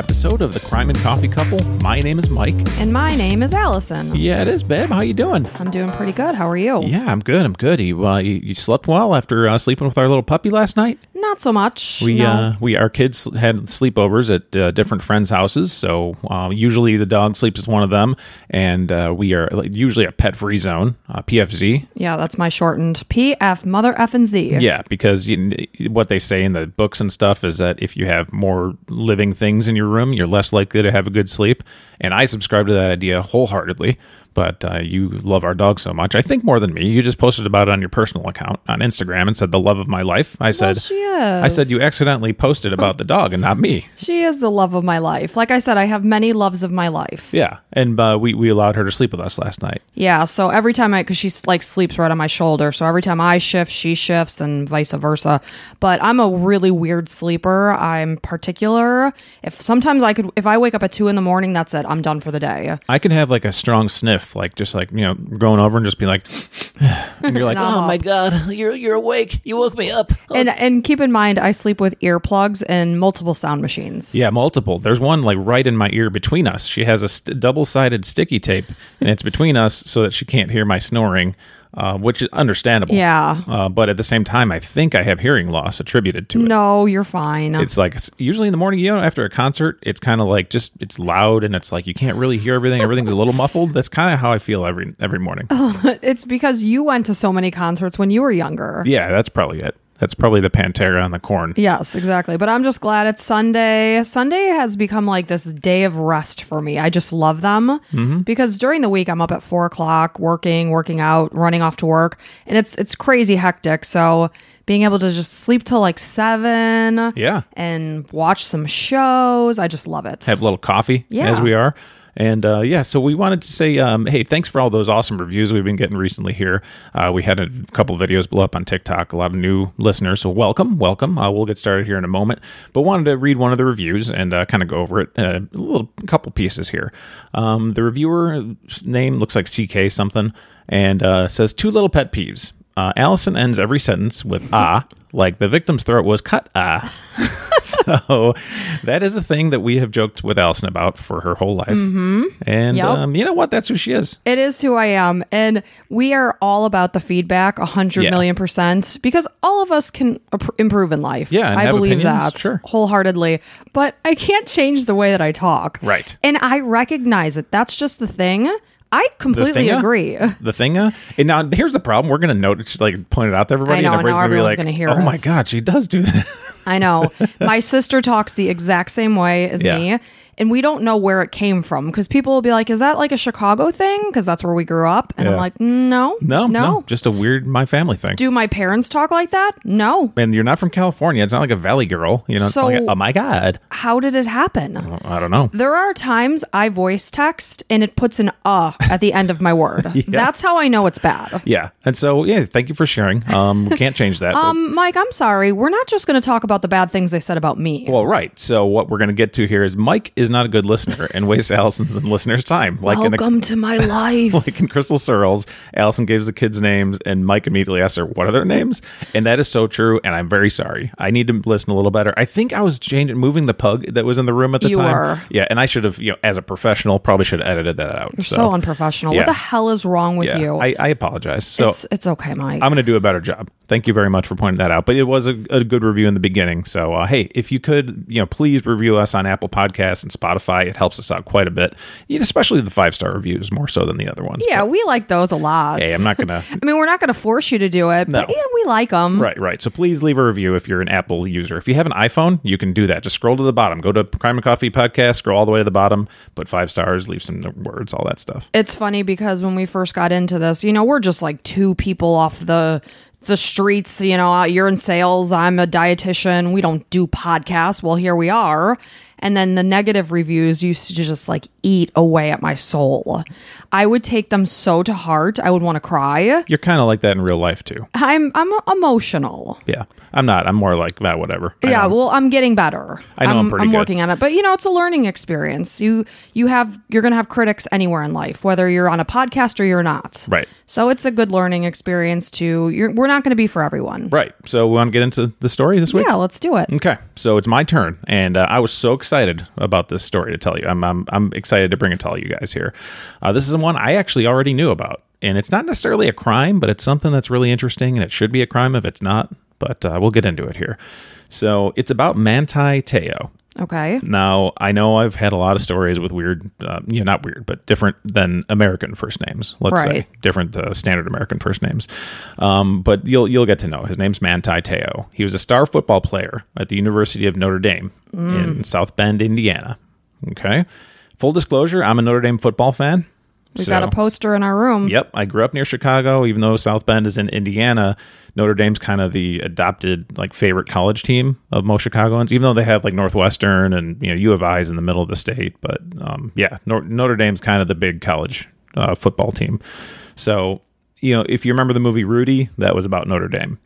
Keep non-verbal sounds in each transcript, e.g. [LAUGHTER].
episode of the Crime and Coffee Couple. My name is Mike. And my name is Allison. Yeah, it is, babe. How you doing? I'm doing pretty good. How are you? Yeah, I'm good. I'm good. You, uh, you, you slept well after uh, sleeping with our little puppy last night? Not so much. We no. uh, we our kids had sleepovers at uh, different friends' houses. So uh, usually the dog sleeps with one of them, and uh, we are usually a pet free zone, uh, PFZ. yeah, that's my shortened PF, mother F and Z. Yeah, because you, what they say in the books and stuff is that if you have more living things in your room, you're less likely to have a good sleep. And I subscribe to that idea wholeheartedly. But uh, you love our dog so much. I think more than me. You just posted about it on your personal account on Instagram and said the love of my life. I said she is. I said you accidentally posted about the dog and not me. She is the love of my life. Like I said, I have many loves of my life. Yeah, and uh, we we allowed her to sleep with us last night. Yeah, so every time I, because she like sleeps right on my shoulder, so every time I shift, she shifts, and vice versa. But I'm a really weird sleeper. I'm particular. If sometimes I could, if I wake up at two in the morning, that's it. I'm done for the day. I can have like a strong sniff, like just like you know, going over and just be like, [SIGHS] and you're like, oh up. my god, [LAUGHS] you're you're awake. You woke me up. [LAUGHS] And and keep in mind, I sleep with earplugs and multiple sound machines. Yeah, multiple. There's one like right in my ear between us. She has a st- double-sided sticky tape, and it's between us so that she can't hear my snoring, uh, which is understandable. Yeah. Uh, but at the same time, I think I have hearing loss attributed to it. No, you're fine. It's like it's usually in the morning, you know, after a concert, it's kind of like just it's loud and it's like you can't really hear everything. Everything's a little muffled. That's kind of how I feel every every morning. [LAUGHS] it's because you went to so many concerts when you were younger. Yeah, that's probably it. That's probably the Pantera and the Korn. Yes, exactly. But I'm just glad it's Sunday. Sunday has become like this day of rest for me. I just love them Mm-hmm. because during the week I'm up at four o'clock, working, working out, running off to work, and it's it's crazy hectic. So being able to just sleep till like seven, Yeah. and watch some shows, I just love it. have a little coffee Yeah. as we are. And uh, yeah, so we wanted to say, um, hey, thanks for all those awesome reviews we've been getting recently here. Uh, we had a couple videos blow up on TikTok, a lot of new listeners. So welcome, welcome. Uh, we'll get started here in a moment. But wanted to read one of the reviews and uh, kind of go over it. Uh, a little couple pieces here. Um, the reviewer name looks like CK something and uh, says two little pet peeves. Allison ends every sentence with ah, like the victim's throat was cut ah. [LAUGHS] [LAUGHS] so that is a thing that we have joked with Allison about for her whole life. Mm-hmm. And Yep. um, you know what? That's who she is. It is who I am. And we are all about the feedback, a hundred Yeah. million percent, because all of us can improve in life. Yeah, I believe opinions, that sure. wholeheartedly. But I can't change the way that I talk. Right. And I recognize it. That's just the thing. I completely thinga? agree. [LAUGHS] The thing, uh, and now here's the problem. We're going to note, just like point it out to everybody, I know, and everybody's going to be like, gonna hear "Oh my god, she does do that." I know. [LAUGHS] My sister talks the exact same way as Yeah. me. And we don't know where it came from because people will be like, is that like a Chicago thing? Because that's where we grew up. And I'm like, no. no, no, No. just a weird my family thing. Do my parents talk like that? No. and you're not from California. It's not like a Valley girl. You know, it's So- like, oh my god, How did it happen? I don't know. There are times I voice text and it puts an uh at the end of my word. [LAUGHS] That's how I know it's bad. Yeah, and so yeah, thank you for sharing. Um, we can't change that. [LAUGHS] Um, Mike, I'm sorry. We're not just going to talk about the bad things they said about me. Well, right. So what we're going to get to here is Mike is not a good listener and wastes [LAUGHS] Allison's and listeners' time. Like in the Welcome to my life. [LAUGHS] like in Crystal Searles, Allison gives the kids names, and Mike immediately asks her, "What are their names?" And that is so true. And I'm very sorry. I need to listen a little better. I think I was changing, moving the pug that was in the room at the You time. were. Yeah, and I should have, you know, as a professional, probably should have edited that out. You're so, unprofessional. yeah. What the hell is wrong with yeah, you? I, I apologize. So it's it's okay, Mike. I'm going to do a better job. Thank you very much for pointing that out. But it was a, a good review in the beginning. So, uh, hey, if you could, you know, please review us on Apple Podcasts and Spotify. It helps us out quite a bit, especially the five star reviews more so than the other ones. yeah, we like those a lot. Hey, I'm not going [LAUGHS] to. I mean, we're not going to force you to do it, but yeah, we like them. Right, right. So please leave a review if you're an Apple user. If you have an iPhone, you can do that. Just scroll to the bottom. Go to Crime and Coffee Podcast, scroll all the way to the bottom, put five stars, leave some words, all that stuff. It's funny because when we first got into this, you know, we're just like two people off the the streets, you know, you're in sales, I'm a dietitian, we don't do podcasts. Well, here we are. And then the negative reviews used to just like eat away at my soul. I would take them so to heart. I would want to cry. You're kind of like that in real life too. I'm I'm emotional. Yeah, I'm not. I'm more like that. Whatever. I yeah, know. well, I'm getting better. I know I'm I'm, pretty good. working on it, but you know, it's a learning experience. You you have you're going to have critics anywhere in life, whether you're on a podcast or you're not. Right. So it's a good learning experience. To you're, we're not going to be for everyone. Right. So we want to get into the story this week. Yeah, let's do it. Okay, so it's my turn, and uh, I was so excited excited about this story to tell you. I'm I'm, I'm excited to bring it to all you guys here. Uh, this is one I actually already knew about, and it's not necessarily a crime, but it's something that's really interesting, and it should be a crime if it's not. But uh, we'll get into it here. So it's about Manti Teo. Okay. Now, I know I've had a lot of stories with weird, uh, you know, not weird, but different than American first names. Let's Right. say different uh, standard American first names. Um, but you'll you'll get to know his name's Manti Teo. He was a star football player at the University of Notre Dame in South Bend, Indiana. Okay. Full disclosure, I'm a Notre Dame football fan. We've So- got a poster in our room. Yep, I grew up near Chicago. Even though South Bend is in Indiana, Notre Dame's kind of the adopted like favorite college team of most Chicagoans. Even though they have like Northwestern and you know U of is in the middle of the state, but um, yeah, Nor- Notre Dame's kind of the big college uh, football team. So you know, if you remember the movie Rudy, that was about Notre Dame.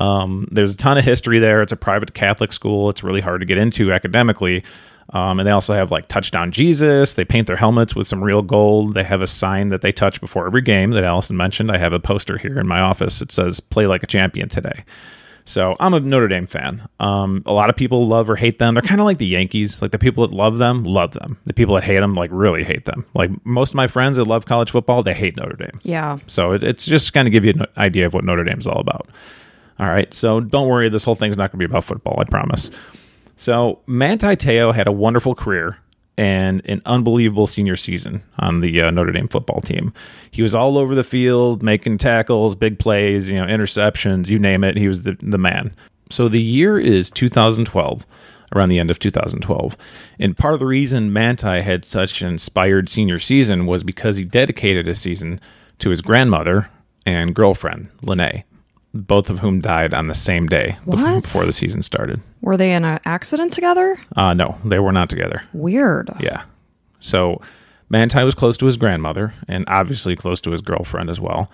Um, there's a ton of history there. It's a private Catholic school. It's really hard to get into academically. Um, and they also have like touchdown Jesus. They paint their helmets with some real gold. They have a sign that they touch before every game that Allison mentioned. I have a poster here in my office. It says "Play like a champion today." So I'm a Notre Dame fan. Um, a lot of people love or hate them. They're kind of like the Yankees. Like the people that love them, love them. The people that hate them, like really hate them. Like most of my friends that love college football, they hate Notre Dame. Yeah. So it, it's just kind of give you an idea of what Notre Dame's all about. All right. So don't worry. This whole thing's not going to be about football. I promise. So Manti Teo had a wonderful career and an unbelievable senior season on the uh, Notre Dame football team. He was all over the field, making tackles, big plays, you know, interceptions, you name it. He was the, the man. So the year is 2012, around the end of 2012. And part of the reason Manti had such an inspired senior season was because he dedicated a season to his grandmother and girlfriend, Lennay, both of whom died on the same day bef- What? before the season started. Were they in an accident together? Uh, no, they were not together. Weird. Yeah. So Manti was close to his grandmother and obviously close to his girlfriend as well.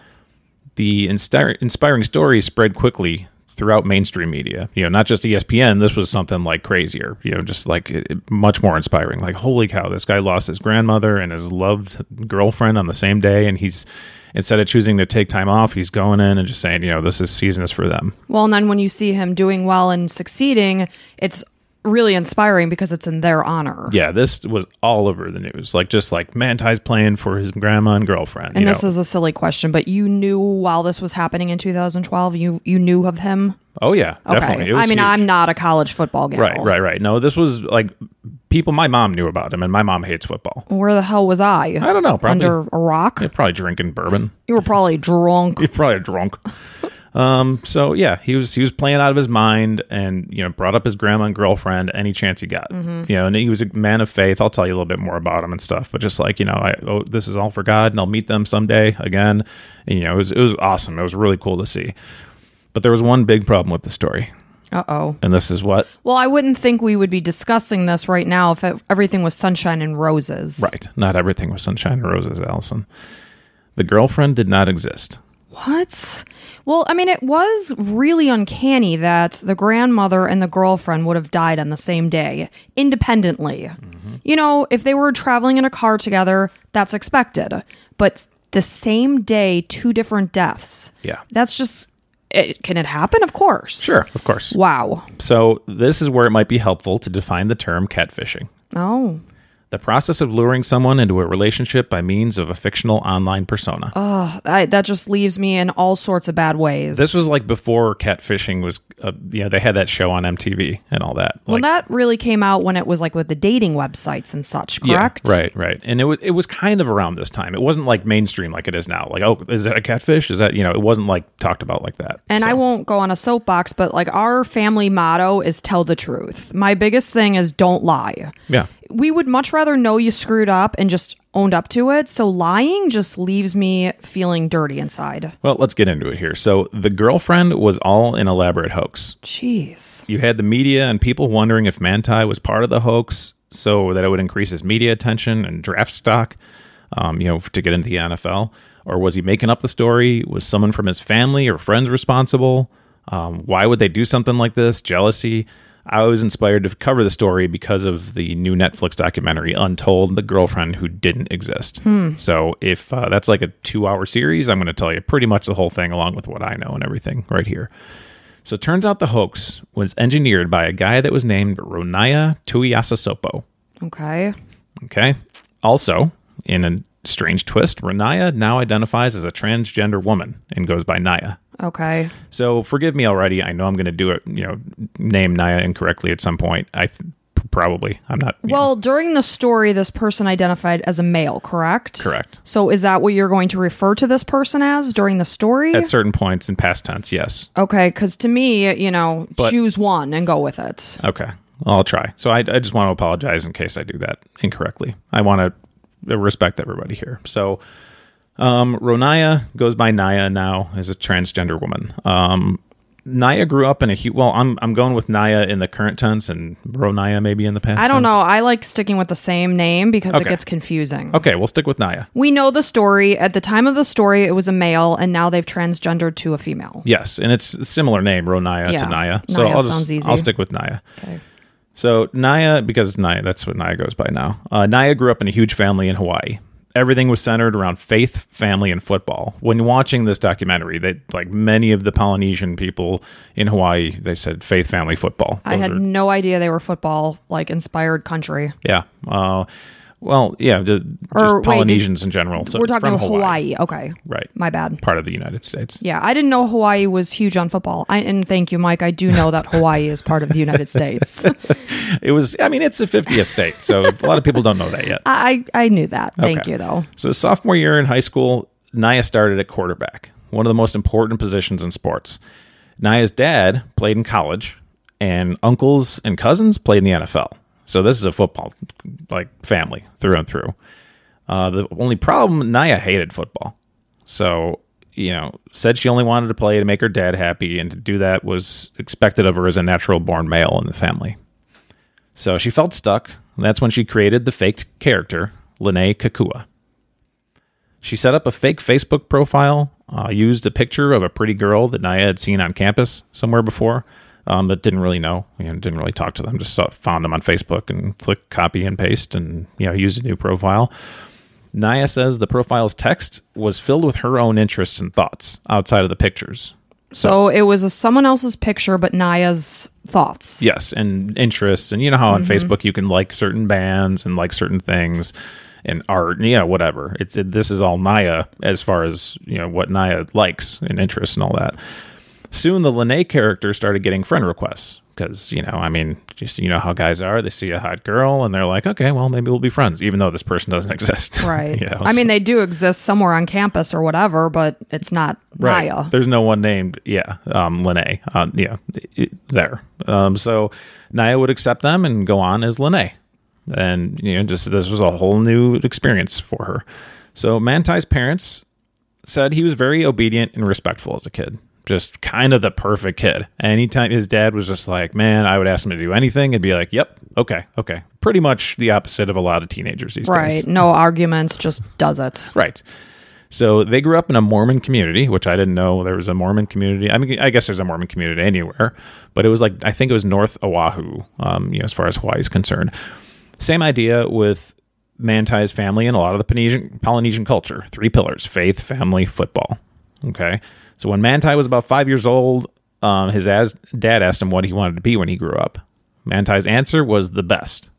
The inspir- inspiring story spread quickly throughout mainstream media. You know, not just ESPN. This was something like crazier. You know, just like much more inspiring. Like, holy cow, this guy lost his grandmother and his loved girlfriend on the same day, and he's instead of choosing to take time off, he's going in and just saying, you know, this is season is for them. Well, and then when you see him doing well and succeeding, it's really inspiring because it's in their honor. Yeah, this was all over the news. Like, just like Manti's playing for his grandma and girlfriend. And this know. is a silly question, but you knew while this was happening in 2012, you you knew of him. oh yeah, Okay. definitely. It I mean, huge. I'm not a college football gal. Right, right, right. No, this was like people. My mom knew about him, and my mom hates football. Where the hell was I? I don't know. Probably, Under a rock? probably drinking bourbon. You were probably drunk. [LAUGHS] He's probably drunk. [LAUGHS] Um. So yeah, he was he was playing out of his mind, and you know, brought up his grandma and girlfriend any chance he got. Mm-hmm. You know, and he was a man of faith. I'll tell you a little bit more about him and stuff. But just like you know, I oh, this is all for God, and I'll meet them someday again. And you know, it was it was awesome. It was really cool to see. But there was one big problem with the story, Uh oh. and this is what Well, I wouldn't think we would be discussing this right now if everything was sunshine and roses. Right. Not everything was sunshine and roses, Allison. The girlfriend did not exist. What? Well, I mean, it was really uncanny that the grandmother and the girlfriend would have died on the same day, independently. Mm-hmm. You know, if they were traveling in a car together, that's expected. But the same day, two different deaths. Yeah. That's just. It, can it happen? Of course. Sure, of course. Wow. So, this is where it might be helpful to define the term catfishing. Oh. The process of luring someone into a relationship by means of a fictional online persona. I, that just leaves me in all sorts of bad ways. This was like before catfishing was, uh, you know, they had that show on MTV and all that. well, Like, that really came out when it was like with the dating websites and such, correct? Yeah, right, right. And it was it was kind of around this time. It wasn't like mainstream like it is now. Like, oh, is that a catfish? Is that you know? It wasn't like talked about like that. And So- I won't go on a soapbox, but like our family motto is tell the truth. My biggest thing is don't lie. yeah, We would much rather know you screwed up and just owned up to it. So lying just leaves me feeling dirty inside. Well, let's get into it here. So, the girlfriend was all an elaborate hoax. Jeez. You had the media and people wondering if Manti was part of the hoax so that it would increase his media attention and draft stock, um, you know, to get into the NFL. Or was he making up the story? Was someone from his family or friends responsible? Um, why would they do something like this? Jealousy. I was inspired to cover the story because of the new Netflix documentary, Untold, the girlfriend who didn't exist. So, if uh, that's like a two hour series, I'm going to tell you pretty much the whole thing along with what I know and everything right here. So it turns out the hoax was engineered by a guy that was named Ronaiah Tuiasosopo. Okay. Okay. Also, in a strange twist, Ronaiah now identifies as a transgender woman and goes by Naya. Okay. So forgive me already. I know I'm going to do it, you know, name Naya incorrectly at some point. I th- probably. I'm not. you know, Well, during the story, this person identified as a male, correct? correct. So is that what you're going to refer to this person as during the story? At certain points in past tense, yes. okay, because to me, you know, But- choose one and go with it. Okay. I'll try. So I, I just want to apologize in case I do that incorrectly. I want to respect everybody here. So um, Ronaiah goes by Naya now as a transgender woman. Um, Naya grew up in a huge. Well, I'm I'm going with Naya in the current tense and Ronaiah maybe in the past. I don't tense. know. I like sticking with the same name because it gets confusing. Okay, we'll stick with Naya. We know the story. At the time of the story, it was a male, and now they've transgendered to a female. Yes, and it's a similar name, Ronaiah Yeah, to Naya. So Naya I'll sounds just easy. I'll stick with Naya. Okay. So Naya, because Naya, that's what Naya goes by now. Uh, Naya grew up in a huge family in Hawaii. Everything was centered around faith, family, and football. When watching this documentary, they like many of the Polynesian people in Hawaii, they said faith, family, football. I Those had are- no idea they were football like inspired country. yeah. Uh, well, yeah, the, just Or, wait, did- Polynesians in general. So We're talking about Hawaii. Okay. right? My bad. Part of the United States. Yeah, I didn't know Hawaii was huge on football. I, and thank you, Mike. I do know that Hawaii is part of the United States. [LAUGHS] [LAUGHS] It was. I mean, it's the 50th state, so a lot of people don't know that yet. I I knew that. Thank Okay. you, though. So sophomore year in high school, Naya started at quarterback, one of the most important positions in sports. Naya's dad played in college, and uncles and cousins played in the NFL. So this is a football like family through and through. Uh, the only problem, Naya hated football. So you know, said she only wanted to play to make her dad happy, and to do that was expected of her as a natural born male in the family. So she felt stuck, and that's when she created the faked character, Lennay Kekua. She set up a fake Facebook profile, uh, used a picture of a pretty girl that Naya had seen on campus somewhere before, um, but didn't really know. You know, didn't really talk to them. Just saw, found them on Facebook and click copy and paste, and you know, used a new profile. Naya says the profile's text was filled with her own interests and thoughts outside of the pictures. So it was a, someone else's picture, but Naya's thoughts. Yes, and interests, and you know how on Facebook you can like certain bands and like certain things, and art, you know, whatever. It's it, this is all Naya as far as you know what Naya likes and interests and all that. Soon the Lennay character started getting friend requests because you know, I mean, just you know how guys are. They see a hot girl and they're like, okay, well maybe we'll be friends, even though this person doesn't exist. [LAUGHS] Right. you know, I so- mean, they do exist somewhere on campus or whatever, but it's not Right. Naya. There's no one named, yeah, um, Lennay. Uh, yeah, it- there. Um, so Naya would accept them and go on as Lennay. And, you know, just this was a whole new experience for her. So Manti's parents said he was very obedient and respectful as a kid. Just kind of the perfect kid. Anytime his dad was just like, man, I would ask him to do anything and be like, yep, okay, okay. Pretty much the opposite of a lot of teenagers these days. Right. No arguments, just does it. Right. So they grew up in a Mormon community, which I didn't know there was a Mormon community. I mean, I guess there's a Mormon community anywhere, but it was like I think it was North Oahu, um, you know, as far as Hawaii is concerned. Same idea with Manti's family and a lot of the Polynesian, Polynesian culture. Three pillars: faith, family, football. Okay. So when Manti was about five years old, um, his as- dad asked him what he wanted to be when he grew up. Manti's answer was the best.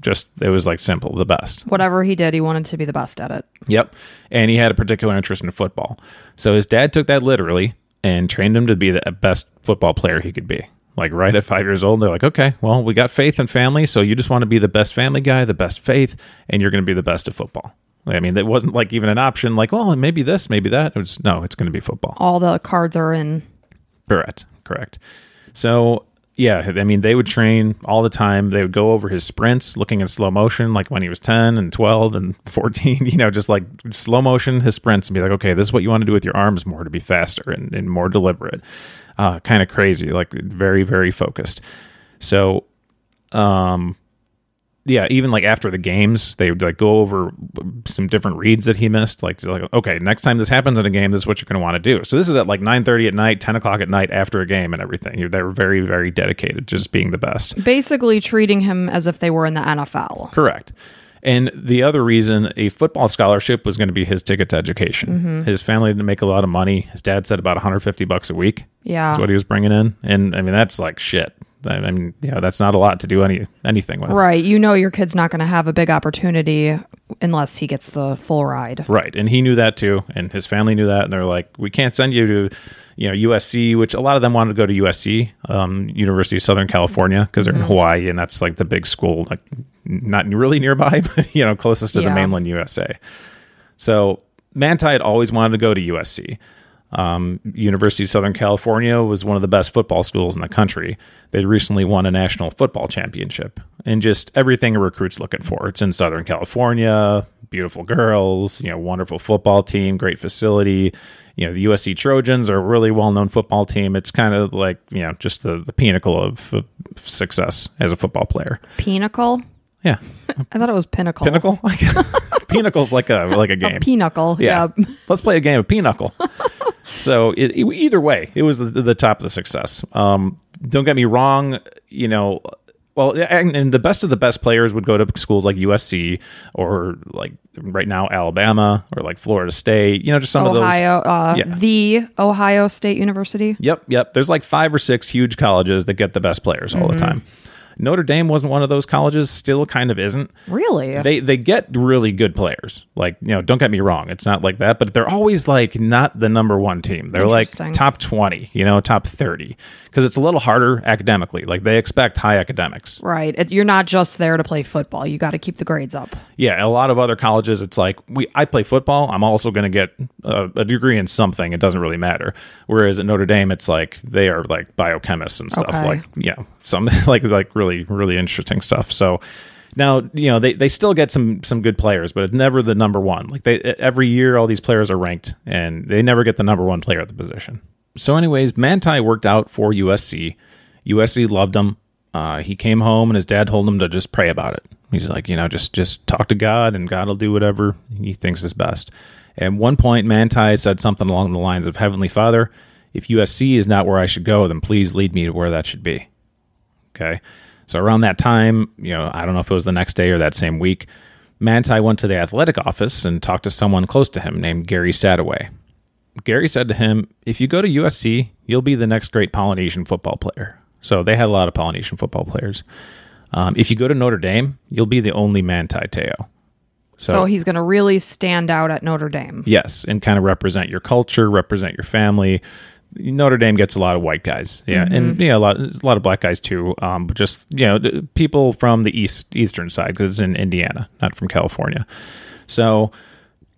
Just it was like simple, the best. Whatever he did, he wanted to be the best at it. Yep. And he had a particular interest in football. So his dad took that literally and trained him to be the best football player he could be. Like right at five years old, they're like, okay, well, we got faith and family. So you just want to be the best family guy, the best faith, and you're going to be the best at football. I mean, that wasn't like even an option like, well, maybe this, maybe that. It was, no, it's going to be football. All the cards are in. Correct. Correct. So yeah, I mean they would train all the time. They would go over his sprints, looking in slow motion, like when he was ten and twelve and [LAUGHS] fourteen. You know, just like slow motion his sprints, and be like, okay, this is what you want to do with your arms more to be faster and, and more deliberate. Uh, kind of crazy, like very very focused. So, um, yeah, even like after the games, they would like go over some different reads that he missed. Like, like okay, next time this happens in a game, this is what you're going to want to do. So this is at like nine thirty at night, ten o'clock at night after a game and everything. They were very, very dedicated, just being the best. Basically treating him as if they were in the NFL. Correct. And the other reason, a football scholarship was going to be his ticket to education. Mm-hmm. His family didn't make a lot of money. His dad said about 150 bucks a week. Yeah. is what he was bringing in, and I mean that's like shit. I mean, you know, that's not a lot to do any anything with. Right. You know your kid's not going to have a big opportunity unless he gets the full ride. Right. And he knew that too. And his family knew that. And they're like, we can't send you to, you know, USC, which a lot of them wanted to go to USC, um, University of Southern California, because they're in Hawaii and that's like the big school, like not really nearby, [LAUGHS] but, you know, closest to the mainland USA. So Manti had always wanted to go to USC. Um, University of Southern California was one of the best football schools in the country. They recently won a national football championship and just everything a recruit's looking for. It's in Southern California, beautiful girls, you know, wonderful football team, great facility. You know, the USC Trojans are a really well known football team. It's kind of like, you know, just the, the pinnacle of, of success as a football player. Pinnacle? Yeah. [LAUGHS] I thought it was pinnacle. Pinnacle? Like, [LAUGHS] pinnacle's like a like a game. Pinnacle. Yeah. Yeah. Let's play a game of pinochle. [LAUGHS] so it, it- either way, it was the, the top of the success. Um, don't get me wrong, you know. Well, and, and the best of the best players would go to schools like USC or like right now Alabama or like Florida State. You know, just some of those. Ohio, uh, Yeah. the Ohio State University. Yep, yep. There's like five or six huge colleges that get the best players all the time. Notre Dame wasn't one of those colleges. Still, kind of isn't. Really? They they get really good players. Like you know, don't get me wrong, it's not like that, but they're always like not the number one team. They're like top twenty, you know, top thirty, because it's a little harder academically. Like they expect high academics. right. You're not just there to play football. You got to keep the grades up. Yeah, a lot of other colleges, it's like we I play football. I'm also going to get a, a degree in something. It doesn't really matter. Whereas at Notre Dame, it's like they are like biochemists and stuff. Okay. Like yeah, some [LAUGHS] like like really really interesting stuff. So now you know they, they still get some some good players, but it's never the number one. Like they every year, all these players are ranked, and they never get the number one player at the position. So, anyways, Manti worked out for USC. USC loved him. Uh, he came home, and his dad told him to just pray about it. He's like, you know, just just talk to God, and God will do whatever He thinks is best. At one point, Manti said something along the lines of, "Heavenly Father, if USC is not where I should go, then please lead me to where that should be." Okay. So around that time, you know, I don't know if it was the next day or that same week, Manti went to the athletic office and talked to someone close to him named Gary Sadaway. Gary said to him, If you go to USC, you'll be the next great Polynesian football player. So they had a lot of Polynesian football players. Um, if you go to Notre Dame, you'll be the only Manti Teo. So, he's going to really stand out at Notre Dame. Yes, and kind of represent your culture, represent your family. Notre Dame gets a lot of white guys, yeah, and yeah, a lot, a lot of black guys too. Um, but just you know, people from the east eastern side because it's in Indiana, not from California. So,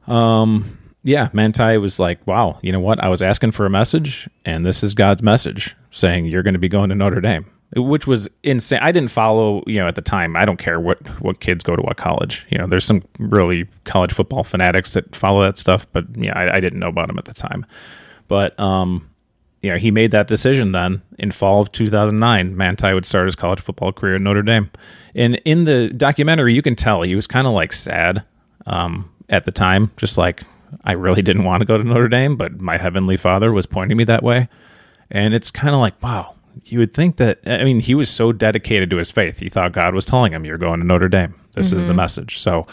um, yeah, Manti was like, "Wow, you know what? I was asking for a message, and this is God's message saying you're going to be going to Notre Dame." Which was insane. I didn't follow, you know, at the time. I don't care what what kids go to what college. You know, there's some really college football fanatics that follow that stuff, but yeah, I, I didn't know about him at the time. But um, you know, he made that decision then in fall of 2009. Manti would start his college football career at Notre Dame. And in the documentary, you can tell he was kind of like sad um, at the time, just like, I really didn't want to go to Notre Dame, but my heavenly father was pointing me that way. And it's kind of like, wow, you would think that, I mean, he was so dedicated to his faith. He thought God was telling him, you're going to Notre Dame. This is the mm-hmm. message. So,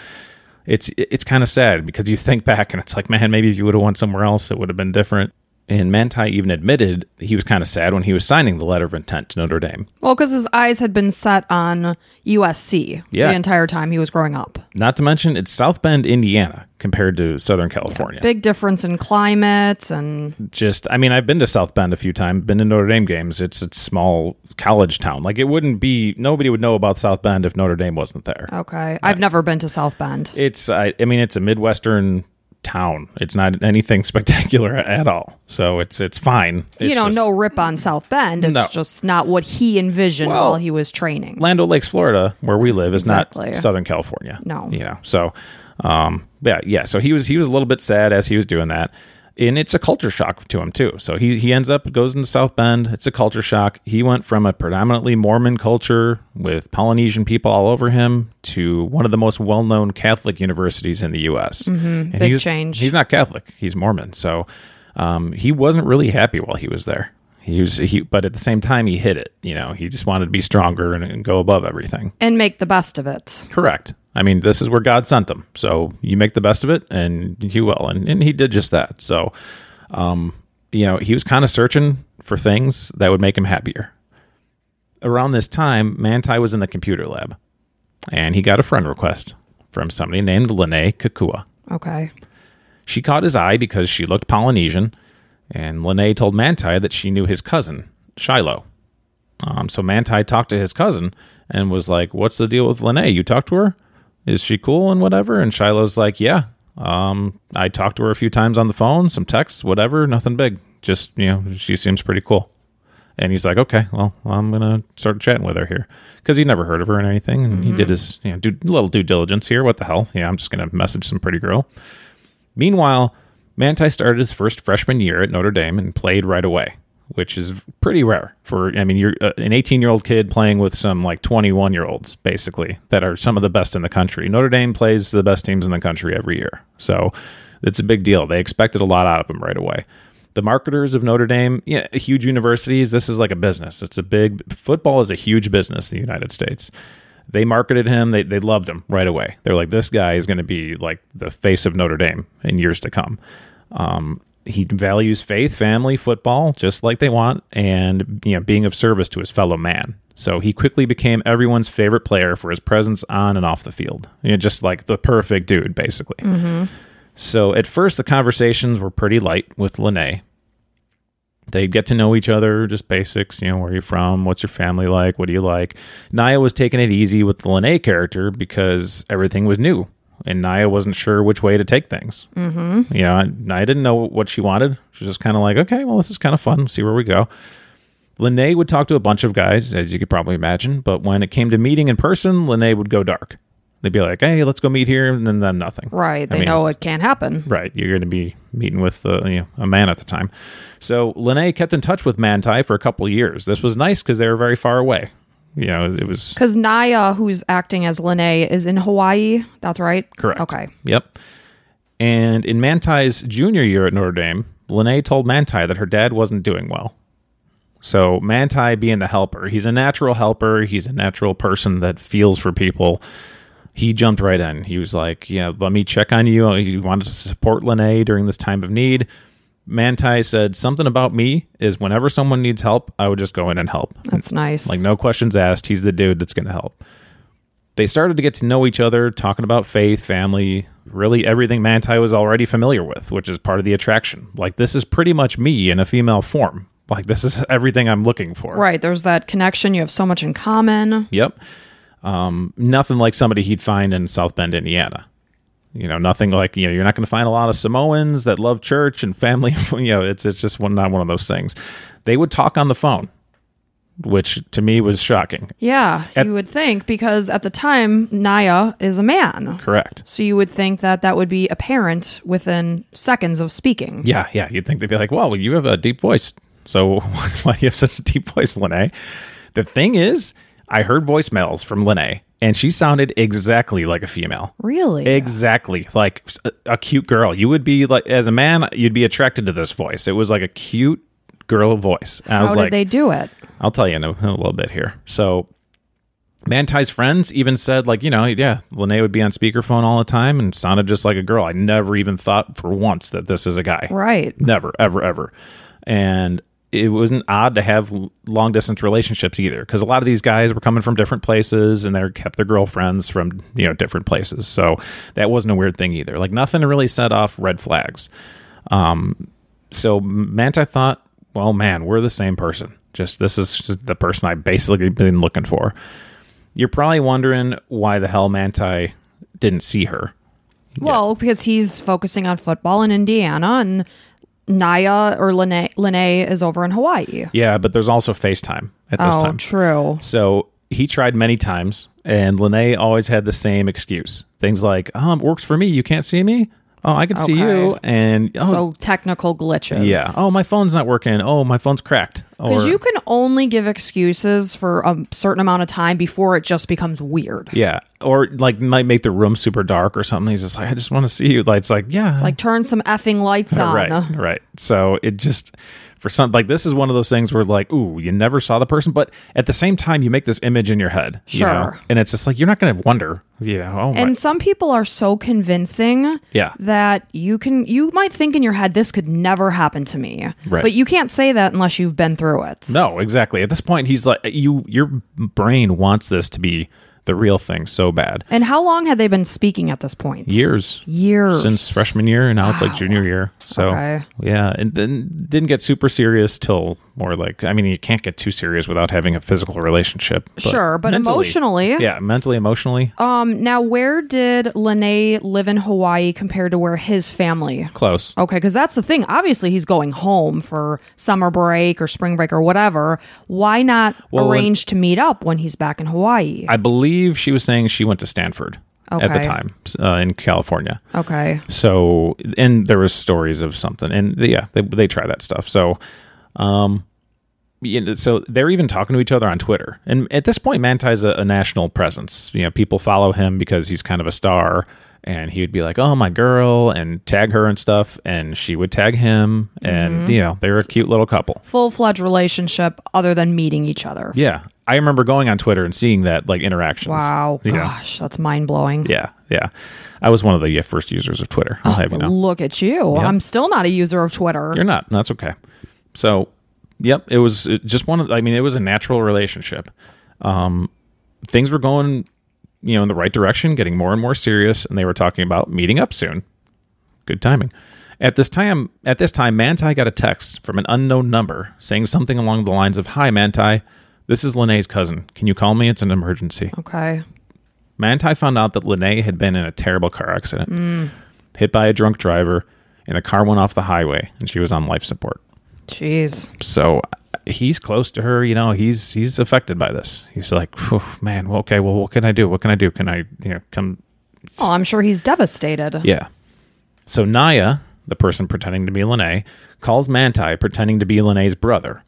it's it's kind of sad because you think back and it's like, man, maybe if you would have went somewhere else, it would have been different. And Manti even admitted he was kind of sad when he was signing the letter of intent to Notre Dame. Well, because his eyes had been set on USC Yeah. the entire time he was growing up. Not to mention, it's South Bend, Indiana, compared to Southern California. Big difference in climate and Just, I mean, I've been to South Bend a few times, been to Notre Dame games. It's a small college town. Like, it wouldn't be, nobody would know about South Bend if Notre Dame wasn't there. okay. I've never been to South Bend. It's, I, I mean, it's a Midwestern town. It's not anything [LAUGHS] spectacular at all. So it's, it's fine. you know, just- no rip on South Bend. It's No. just not what he envisioned Well, while he was training. Land Lakes, Florida, where we live, is Exactly. not Southern California. No. you know. So, um, yeah, yeah. So he was he was a little bit sad as he was doing that, and it's a culture shock to him too. So he he ends up goes into South Bend. It's a culture shock. He went from a predominantly Mormon culture with Polynesian people all over him to one of the most well known Catholic universities in the U.S. Mm-hmm. And Big he's, change. He's not Catholic. He's Mormon. So um, he wasn't really happy while he was there. He was he, but at the same time, he hit it. You know, he just wanted to be stronger and, and go above everything. and make the best of it. Correct. I mean, this is where God sent them. So you make the best of it and he will. And, and he did just that. So, um, you know, he was kind of searching for things that would make him happier. Around this time, Manti was in the computer lab and he got a friend request from somebody named Lennay Kekua. Okay. She caught his eye because she looked Polynesian, and Lennay told Manti that she knew his cousin, Shiloh. Um, so Manti talked to his cousin and was like, What's the deal with Lennay? You talked to her? Is she cool and whatever? And Shiloh's like, Yeah. Um, I talked to her a few times on the phone, some texts, whatever, nothing big. Just, you know, she seems pretty cool. And he's like, okay, well, I'm gonna start chatting with her here because he'd never heard of her and anything, and he did his, you know, do little due diligence here. What the hell? Yeah, I'm just gonna message some pretty girl. Meanwhile, Manti started his first freshman year at Notre Dame and played right away, which is pretty rare for. I mean, you're uh, an 18 year old kid playing with some like 21 year olds, basically, that are some of the best in the country. Notre Dame plays the best teams in the country every year, so it's a big deal. They expected a lot out of him right away. The marketers of Notre Dame, yeah, huge universities. This is like a business. It's a big football is a huge business in the United States they marketed him. They, they loved him right away. They're like, this guy is going to be like the face of Notre Dame in years to come. Um, he values faith, family, football, just like they want, and you know, being of service to his fellow man. So he quickly became everyone's favorite player for his presence on and off the field. You know, just like the perfect dude, basically. Mm-hmm. So at first, the conversations were pretty light with Lennay, they'd get to know each other, just basics, you know, where are you from? What's your family like? What do you like? Naya was taking it easy with the Lennay character because everything was new. And Naya wasn't sure which way to take things. Mm-hmm. You know, Naya didn't know what she wanted. She was just kind of like, okay, well, this is kind of fun. See where we go. Lennay would talk to a bunch of guys, as you could probably imagine. But when it came to meeting in person, Lennay would go dark. They'd be like, hey, let's go meet here. And then, then nothing. Right. They mean- know it can't happen. Right. You're going to be meeting with uh, you know, a man at the time. So Lennay kept in touch with Manti for a couple of years. This was nice because they were very far away. You know, it was Because Naya, who's acting as Lennay, is in Hawaii. That's right. correct. Okay. Yep. And in Manti's junior year at Notre Dame, Lennay told Manti that her dad wasn't doing well. So Manti being the helper, he's a natural helper. He's a natural person that feels for people. He jumped right in. He was like, "Yeah, let me check on you." He wanted to support Lennay during this time of need. Manti said something about me is whenever someone needs help, I would just go in and help. That's nice. Like no questions asked. He's the dude that's going to help. They started to get to know each other, talking about faith, family, really everything Manti was already familiar with, which is part of the attraction. Like this is pretty much me in a female form. Like this is everything I'm looking for. right. There's that connection. You have so much in common. Yep. Um, nothing like somebody he'd find in South Bend, Indiana. You know, nothing like you know. You're not going to find a lot of Samoans that love church and family. [LAUGHS] You know, it's it's just one not one of those things. They would talk on the phone, which to me was shocking. Yeah, At- you would think because at the time Naya is a man. Correct. So you would think that that would be apparent within seconds of speaking. Yeah, yeah. You'd think they'd be like, "Well, you have a deep voice, so [LAUGHS] why do you have such a deep voice, Lennay?" The thing is, I heard voicemails from Lennay, and she sounded exactly like a female. Really? Exactly, like a, a cute girl. You would be like, as a man, you'd be attracted to this voice. It was like a cute girl voice. And I How was did like, they do it? I'll tell you in a, in a little bit here. So, Manti's friends even said, like, you know, yeah, Lennay would be on speakerphone all the time and sounded just like a girl. I never even thought for once that this is a guy. Right. Never, ever, ever. And it wasn't odd to have long distance relationships either, because a lot of these guys were coming from different places and they kept their girlfriends from you know different places. So that wasn't a weird thing either. Like nothing really set off red flags. Um, so Manti thought, well, man, we're the same person. Just this is just the person I've basically been looking for. You're probably wondering why the hell Manti didn't see her. Well, because he's focusing on football in Indiana and Naya or Lennay, Lennay is over in Hawaii. Yeah, but there's also FaceTime at this oh, time. true. So he tried many times, and Lennay always had the same excuse. Things like, "Oh, it works for me. You can't see me. Oh, I can see you." And oh, So technical glitches. yeah. Oh, my phone's not working. Oh, my phone's cracked. Because Or you can only give excuses for a certain amount of time before it just becomes weird. yeah, or like might make the room super dark or something. He's just like, "I just want to see you." Like it's like, yeah, Like turn some effing lights [LAUGHS] on. right, right. So it just for some like this is one of those things where like ooh you never saw the person but at the same time you make this image in your head you know? Sure. and it's just like you're not going to wonder you know oh my And some people are so convincing Yeah. that you can you might think in your head this could never happen to me. Right. But you can't say that unless you've been through it. no exactly at this point he's like you your brain wants this to be the real thing so bad And how long had they been speaking at this point? years Years. since freshman year and now it's like junior year so Okay. yeah and then didn't get super serious till more like i mean you can't get too serious without having a physical relationship but Sure, but mentally- emotionally. yeah mentally emotionally Um now where did Lennay live in Hawaii compared to where his family close Okay, because that's the thing. Obviously, he's going home for summer break or spring break or whatever. Why not Well, arrange to meet up when he's back in Hawaii? I believe she was saying she went to Stanford at the time uh, in California. okay. So, and there was stories of something, and yeah, they they try that stuff. So, um, so they're even talking to each other on Twitter, and at this point, Manti's a, a national presence. You know, people follow him because he's kind of a star, and he would be like, "Oh, my girl," and tag her and stuff, and she would tag him, and you know, they were a cute little couple. Full fledged relationship other than meeting each other. Yeah, I remember going on Twitter and seeing that like interactions. Wow. Gosh, that's mind blowing. Yeah, yeah. I was one of the first users of Twitter. I'll have you know. Look at you. I'm still not a user of Twitter. You're not. That's okay. So, yep, it was just one of. I mean, it was a natural relationship. Um, things were going, you know, in the right direction, getting more and more serious, and they were talking about meeting up soon. Good timing. At this time, at this time, Manti got a text from an unknown number saying something along the lines of, "Hi, Manti, this is Lennay's cousin. Can you call me? It's an emergency." okay. Manti found out that Lennay had been in a terrible car accident, mm. hit by a drunk driver, and the car went off the highway, and she was on life support. Jeez. So he's close to her. You know, he's he's affected by this. He's like, man, well, okay, well, what can I do? What can I do? Can I, you know, come? Oh, I'm sure he's devastated. Yeah. So Naya, the person pretending to be Lennay, calls Manti pretending to be Lennay's brother.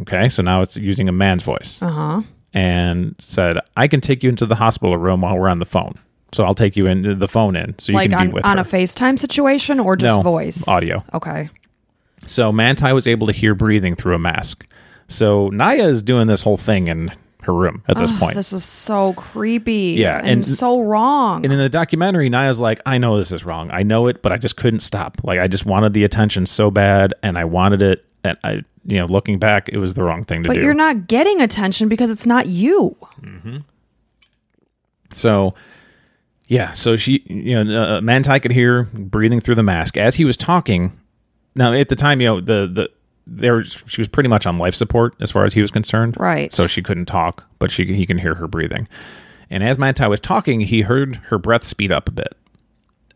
Okay, so now it's using a man's voice. Uh huh. and said, "I can take you into the hospital room while we're on the phone. So I'll take you into the phone in, so you Like can be on, with on her." a FaceTime situation or just No, voice? audio. Okay. so Manti was able to hear breathing through a mask. So Naya is doing this whole thing in her room at this point. This is so creepy. Yeah, And, and- so wrong. and in the documentary, Naya's like, "I know this is wrong. I know it, but I just couldn't stop. Like I just wanted the attention so bad, and I wanted it. And I, you know, looking back, it was the wrong thing to but do." But you're not getting attention because it's not you. So, yeah, so she, you know, uh, Manti could hear breathing through the mask as he was talking. Now, at the time, you know, the the there she was pretty much on life support as far as he was concerned, Right. So she couldn't talk, but she he can hear her breathing. And as Manti was talking, he heard her breath speed up a bit.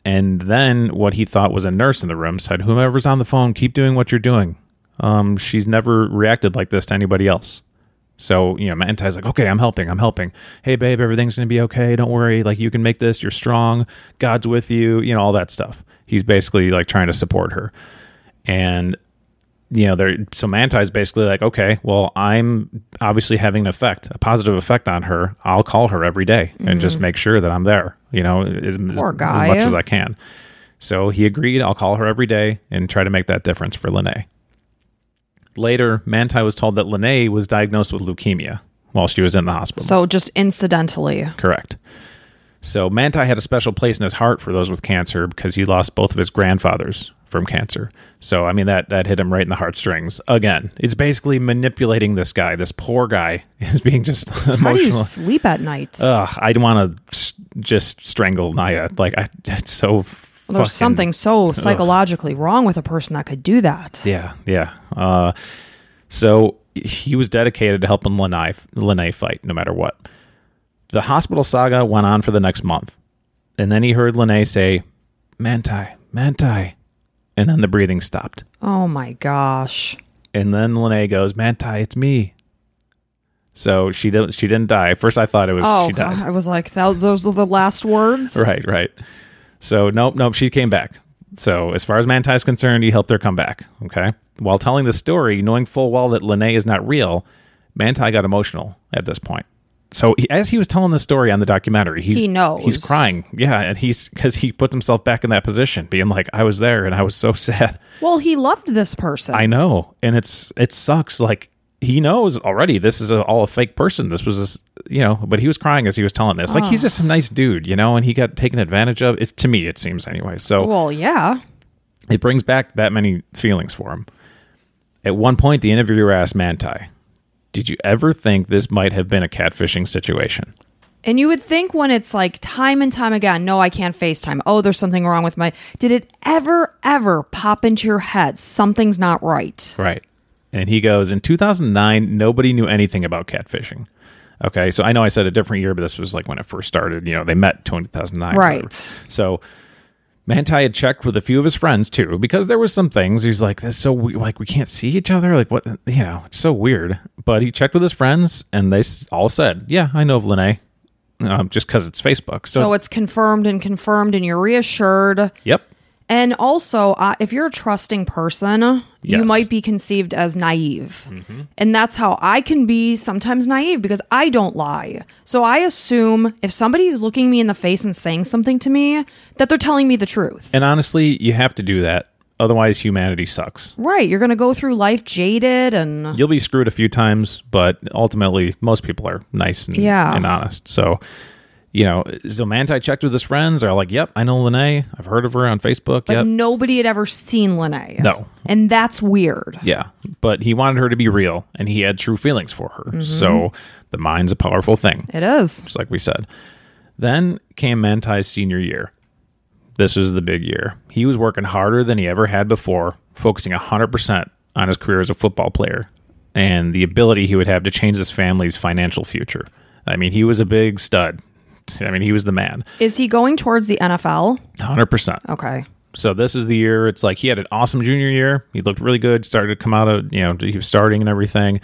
And then what he thought was a nurse in the room said, "Whomever's on the phone, keep doing what you're doing. Um, she's never reacted like this to anybody else." So, you know, Manti's like, okay, I'm helping. I'm helping. Hey, babe, everything's going to be okay. Don't worry. Like, you can make this. You're strong. God's with you. You know, all that stuff. He's basically like trying to support her. And, you know, there, so Manti's basically like, okay, well, I'm obviously having an effect, a positive effect on her. I'll call her every day and just make sure that I'm there, you know, as, as- as much as I can. So he agreed. I'll call her every day and try to make that difference for Lennay. Later, Manti was told that Lennay was diagnosed with leukemia while she was in the hospital. So just incidentally. Correct. So Manti had a special place in his heart for those with cancer because he lost both of his grandfathers from cancer. So I mean that that hit him right in the heartstrings. Again, it's basically manipulating this guy. This poor guy [LAUGHS] is being just How do you sleep at night? Ugh, I'd want to just strangle Naya. Like I, it's so. Well, there's fucking- something so [LAUGHS] psychologically wrong with a person that could do that. Yeah, yeah. Uh, so he was dedicated to helping Lennay, Lennay fight no matter what. The hospital saga went on for the next month. And then he heard Lennay say, Manti, Manti. And then the breathing stopped. Oh my gosh. And then Lennay goes, Manti, it's me. So she didn't she didn't die. First I thought it was Oh, she died. I was like, that, those are the last words. Right, right. So nope, nope, she came back. So as far as Manti is concerned, he helped her come back. Okay. While telling the story, knowing full well that Lennay is not real, Manti got emotional at this point. so he, as he was telling the story on the documentary, he's, He knows. he's crying. Yeah, and he's because he puts himself back in that position, being like, "I was there and I was so [LAUGHS] sad." Well, he loved this person. I know, and it's it sucks. Like he knows already this is a, all a fake person. This was, just, you know, but he was crying as he was telling this. Like he's ah. just a nice dude, you know, and he got taken advantage of. It, to me, it seems anyway. So well, yeah. it brings back that many feelings for him. At one point, the interviewer asked Manti, "Did you ever think this might have been a catfishing situation?" And you would think when it's like time and time again, no, I can't FaceTime. Oh, there's something wrong with my. Did it ever, ever pop into your head something's not right? Right. And he goes, in 2009, nobody knew anything about catfishing. Okay. So I know I said a different year, but this was like when it first started. You know, they met 2009. Right. So Manti had checked with a few of his friends too, because there was some things he's like, that's so we- like, we can't see each other. Like, what, you know, it's so weird. But he checked with his friends and they all said, yeah, I know of Lennay. Um, just because it's Facebook. So, So it's confirmed and confirmed, and you're reassured. yep. And also, uh, if you're a trusting person, you Yes. Mm-hmm. might be conceived as naive. And that's how I can be sometimes naive because I don't lie. So I assume if somebody's looking me in the face and saying something to me, that they're telling me the truth. And honestly, you have to do that. Otherwise, humanity sucks. right. You're going to go through life jaded and. you'll be screwed a few times, but ultimately, most people are nice and, Yeah. and honest. So, you know, so Manti checked with his friends. They're like, "Yep, I know Lennay. I've heard of her on Facebook. But yep, nobody had ever seen Lennay. No. And that's weird. yeah." But he wanted her to be real, and he had true feelings for her. Mm-hmm. So the mind's a powerful thing, It is. just like we said. Then came Manti's senior year. This was the big year. He was working harder than he ever had before, focusing 100% on his career as a football player and the ability he would have to change his family's financial future. I mean, he was a big stud. I mean, he was the man. Is he going towards the NFL? 100%. Okay. So this is the year. It's like he had an awesome junior year. He looked really good. Started to come out of you know he was starting and everything.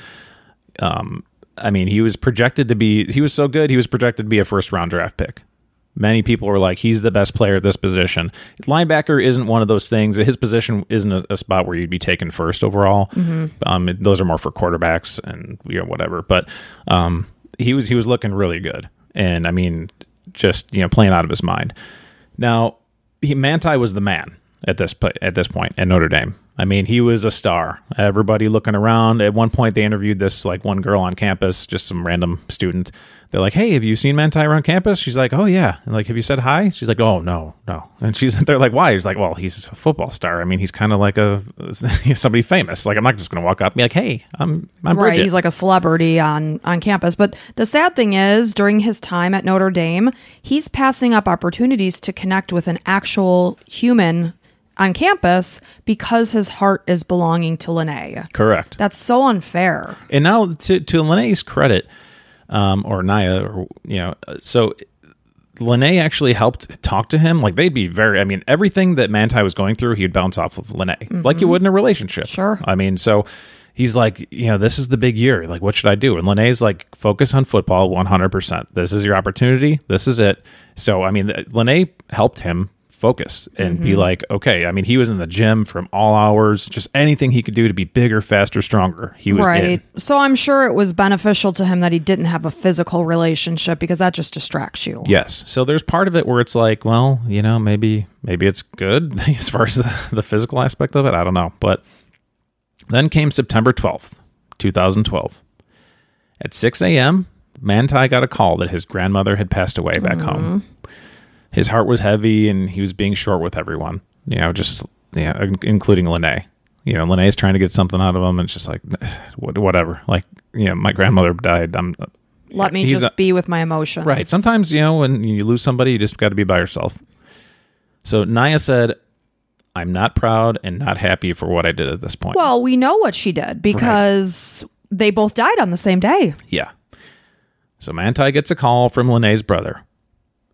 Um, I mean, he was projected to be. He was so good. He was projected to be a first round draft pick. Many people were like, he's the best player at this position. Linebacker isn't one of those things. His position isn't a, a spot where you'd be taken first overall. Um, it- those are more for quarterbacks and you know whatever. But um, he was he was looking really good, and I mean, just you know playing out of his mind. Now, he, Manti was the man at this at this point at Notre Dame. I mean, he was a star. Everybody looking around. At one point, they interviewed this like one girl on campus, just some random student. They're like, "Hey, have you seen Manti around campus?" She's like, "Oh yeah." And like, "Have you said hi?" She's like, "Oh no, no." And she's [LAUGHS] they're like, "Why?" He's like, "Well, he's a football star. I mean, he's kind of like a [LAUGHS] somebody famous. Like, I'm not just going to walk up and be like, "Hey, I'm I'm Right, Bridget." he's like a celebrity on on campus. But the sad thing is, during his time at Notre Dame, he's passing up opportunities to connect with an actual human on campus because his heart is belonging to Lennay. Correct. That's so unfair. And now, to to Lennay's credit, um, or Naya, or you know, so Lennay actually helped talk to him. Like they'd be very. I mean, everything that Manti was going through, he'd bounce off of Lennay, like you would in a relationship. Sure. I mean, so he's like, you know, this is the big year. Like, what should I do? And Lennay's like, focus on football, one hundred percent. This is your opportunity. This is it. So, I mean, Lennay helped him focus and be mm-hmm. like, okay. I mean, he was in the gym from all hours, just anything he could do to be bigger, faster, stronger. He was in. Right. So I'm sure it was beneficial to him that he didn't have a physical relationship because that just distracts you. Yes. So there's part of it where it's like, well, you know, maybe maybe it's good [LAUGHS] as far as the, the physical aspect of it. I don't know. But then came September 12th, 2012. At 6 a.m., Manti got a call that his grandmother had passed away back home. Mm-hmm. His heart was heavy and he was being short with everyone, you know, just, yeah, in- including Lennay. You know, Lennay's trying to get something out of him and it's just like, [SIGHS] whatever. Like, you know, my grandmother died. I'm, Let me just a- be with my emotions. Right. Sometimes, you know, when you lose somebody, you just got to be by yourself. So Naya said, I'm not proud and not happy for what I did at this point. Well, we know what she did because they both died on the same day. yeah. So Manti gets a call from Lennay's brother.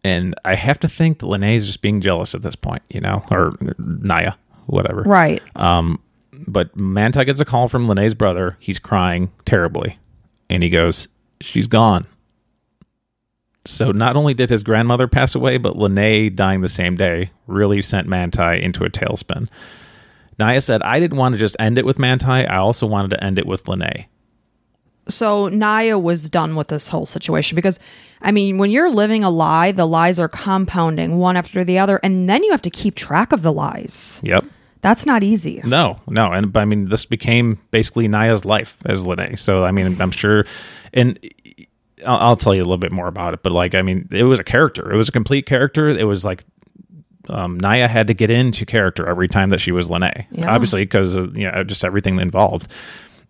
And I have to think that Lennay's just being jealous at this point, you know, or Naya, whatever. Right. Um, But Manti gets a call from Lennay's brother. He's crying terribly. And he goes, She's gone. So not only did his grandmother pass away, but Lennay dying the same day really sent Manti into a tailspin. Naya said, I didn't want to just end it with Manti. I also wanted to end it with Lennay. So Naya was done with this whole situation because, I mean, when you're living a lie, the lies are compounding one after the other, and then you have to keep track of the lies. Yep. That's not easy. No, no, and I mean this became basically Naya's life as Lennay. So I mean, I'm sure, and I'll, I'll tell you a little bit more about it. But like, I mean, it was a character. It was a complete character. It was like um, Naya had to get into character every time that she was Lennay, Yeah. obviously because of you know just everything involved.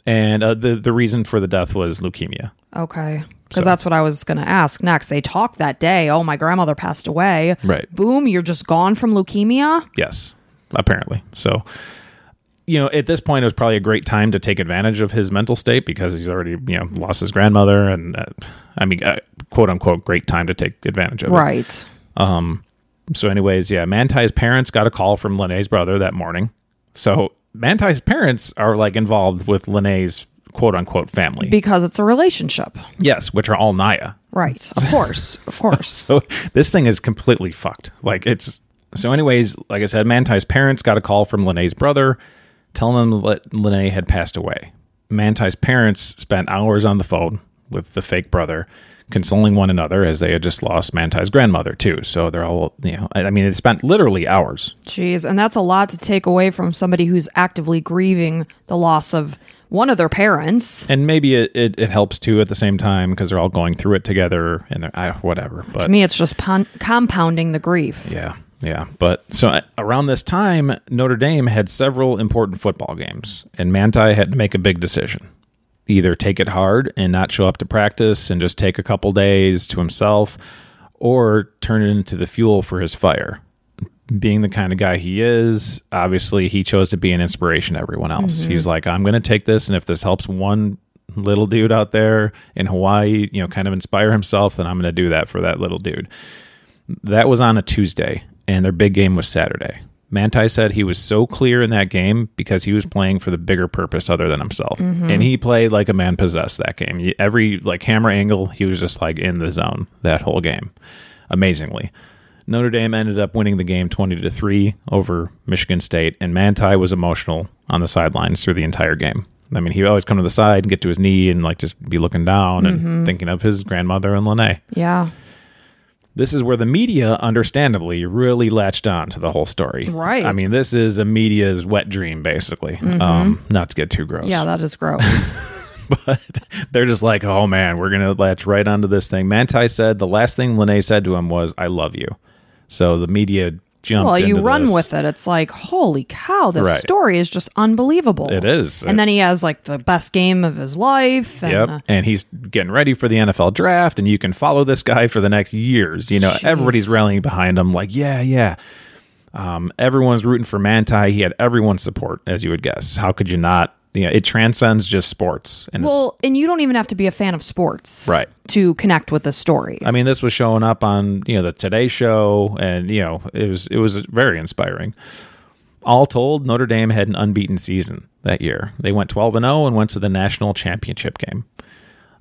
And uh, the the reason for the death was leukemia. Okay. Because that's what I was going to ask next. They talked that day. Oh, my grandmother passed away. Right. Boom, you're just gone from leukemia. Yes, apparently. So, you know, at this point, it was probably a great time to take advantage of his mental state because he's already, you know, lost his grandmother, and uh, I mean, uh, quote unquote, great time to take advantage of it. Right. So, anyways, yeah, Mantai's parents got a call from Lennay's brother that morning. So, Mantai's parents are like involved with Lennay's quote unquote family. Because it's a relationship. yes, which are all Naya. Right. Of course. Of [LAUGHS] course. So this thing is completely fucked. Like it's so. Anyways, like I said, Mantai's parents got a call from Lennay's brother, telling them that Lennay had passed away. Mantai's parents spent hours on the phone with the fake brother, consoling one another as they had just lost Manti's grandmother too. So they're all, you know, I mean, they spent literally hours. Jeez. And that's a lot to take away from somebody who's actively grieving the loss of one of their parents. And maybe it, it, it helps too at the same time because they're all going through it together and they're I, whatever. But To me, it's just pon- compounding the grief. Yeah, yeah. But so uh, around this time, Notre Dame had several important football games, and Manti had to make a big decision. Either take it hard and not show up to practice and just take a couple days to himself, or turn it into the fuel for his fire. Being the kind of guy he is, obviously he chose to be an inspiration to everyone else. Mm-hmm. He's like, I'm going to take this, and if this helps one little dude out there in Hawaii, you know, kind of inspire himself, then I'm going to do that for that little dude. That was on a Tuesday, and their big game was Saturday. Manti said he was so clear in that game because he was playing for the bigger purpose other than himself. Mm-hmm. And he played like a man possessed that game. Every like camera angle, he was just like in the zone that whole game. Amazingly. Notre Dame ended up winning the game 20 to 3 over Michigan State and Manti was emotional on the sidelines through the entire game. I mean, he would always come to the side and get to his knee and like just be looking down and mm-hmm. thinking of his grandmother and Lennay Yeah. This is where the media understandably really latched on to the whole story. Right. i mean this is a media's wet dream basically. Um not to get too gross. Yeah, that is gross. [LAUGHS] but they're just like oh man we're gonna latch right onto this thing. Manti said the last thing Lennay said to him was i love you. So the media jumped well, you run this. with it. It's like, holy cow, this Right. story is just unbelievable. It is. And then he has like the best game of his life. And, Yep. uh, And he's getting ready for the NFL draft, and you can follow this guy for the next years. You know, Jeez. everybody's rallying behind him, like, yeah, yeah. Um, everyone's rooting for Manti. He had everyone's support, as you would guess. How could you not? You know, it transcends just sports. And well, and you don't even have to be a fan of sports, Right. to connect with the story. I mean, this was showing up on you know the Today Show, and you know it was it was very inspiring. All told, Notre Dame had an unbeaten season that year. They went twelve and zero and went to the national championship game.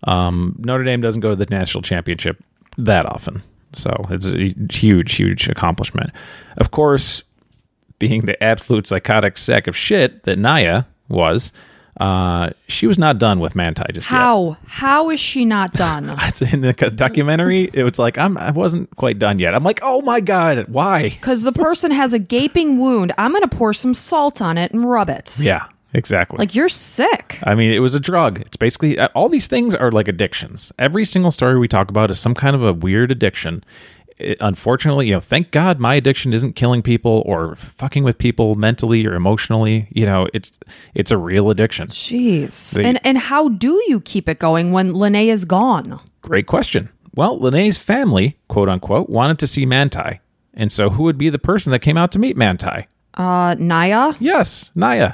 Um, Notre Dame doesn't go to the national championship that often, so it's a huge, huge accomplishment. Of course, being the absolute psychotic sack of shit that Naya was, uh, she was not done with Manti just yet. How? How is she not [LAUGHS] done? It's in the documentary. It was like I'm. I wasn't quite done yet. I'm like, oh my god, why? Because the person has a gaping wound. I'm going to pour some salt on it and rub it. Yeah, exactly. Like you're sick. I mean, it was a drug. It's basically uh, all these things are like addictions. Every single story we talk about is some kind of a weird addiction. It- unfortunately, you know, thank God my addiction isn't killing people or fucking with people mentally or emotionally. You know, it's it's a real addiction. Jeez. They- and and how do you keep it going when Lennay is gone? Great question. Well, Lennay's family, quote unquote, wanted to see Manti, and so who would be the person that came out to meet Manti? Uh, Naya. Yes, Naya.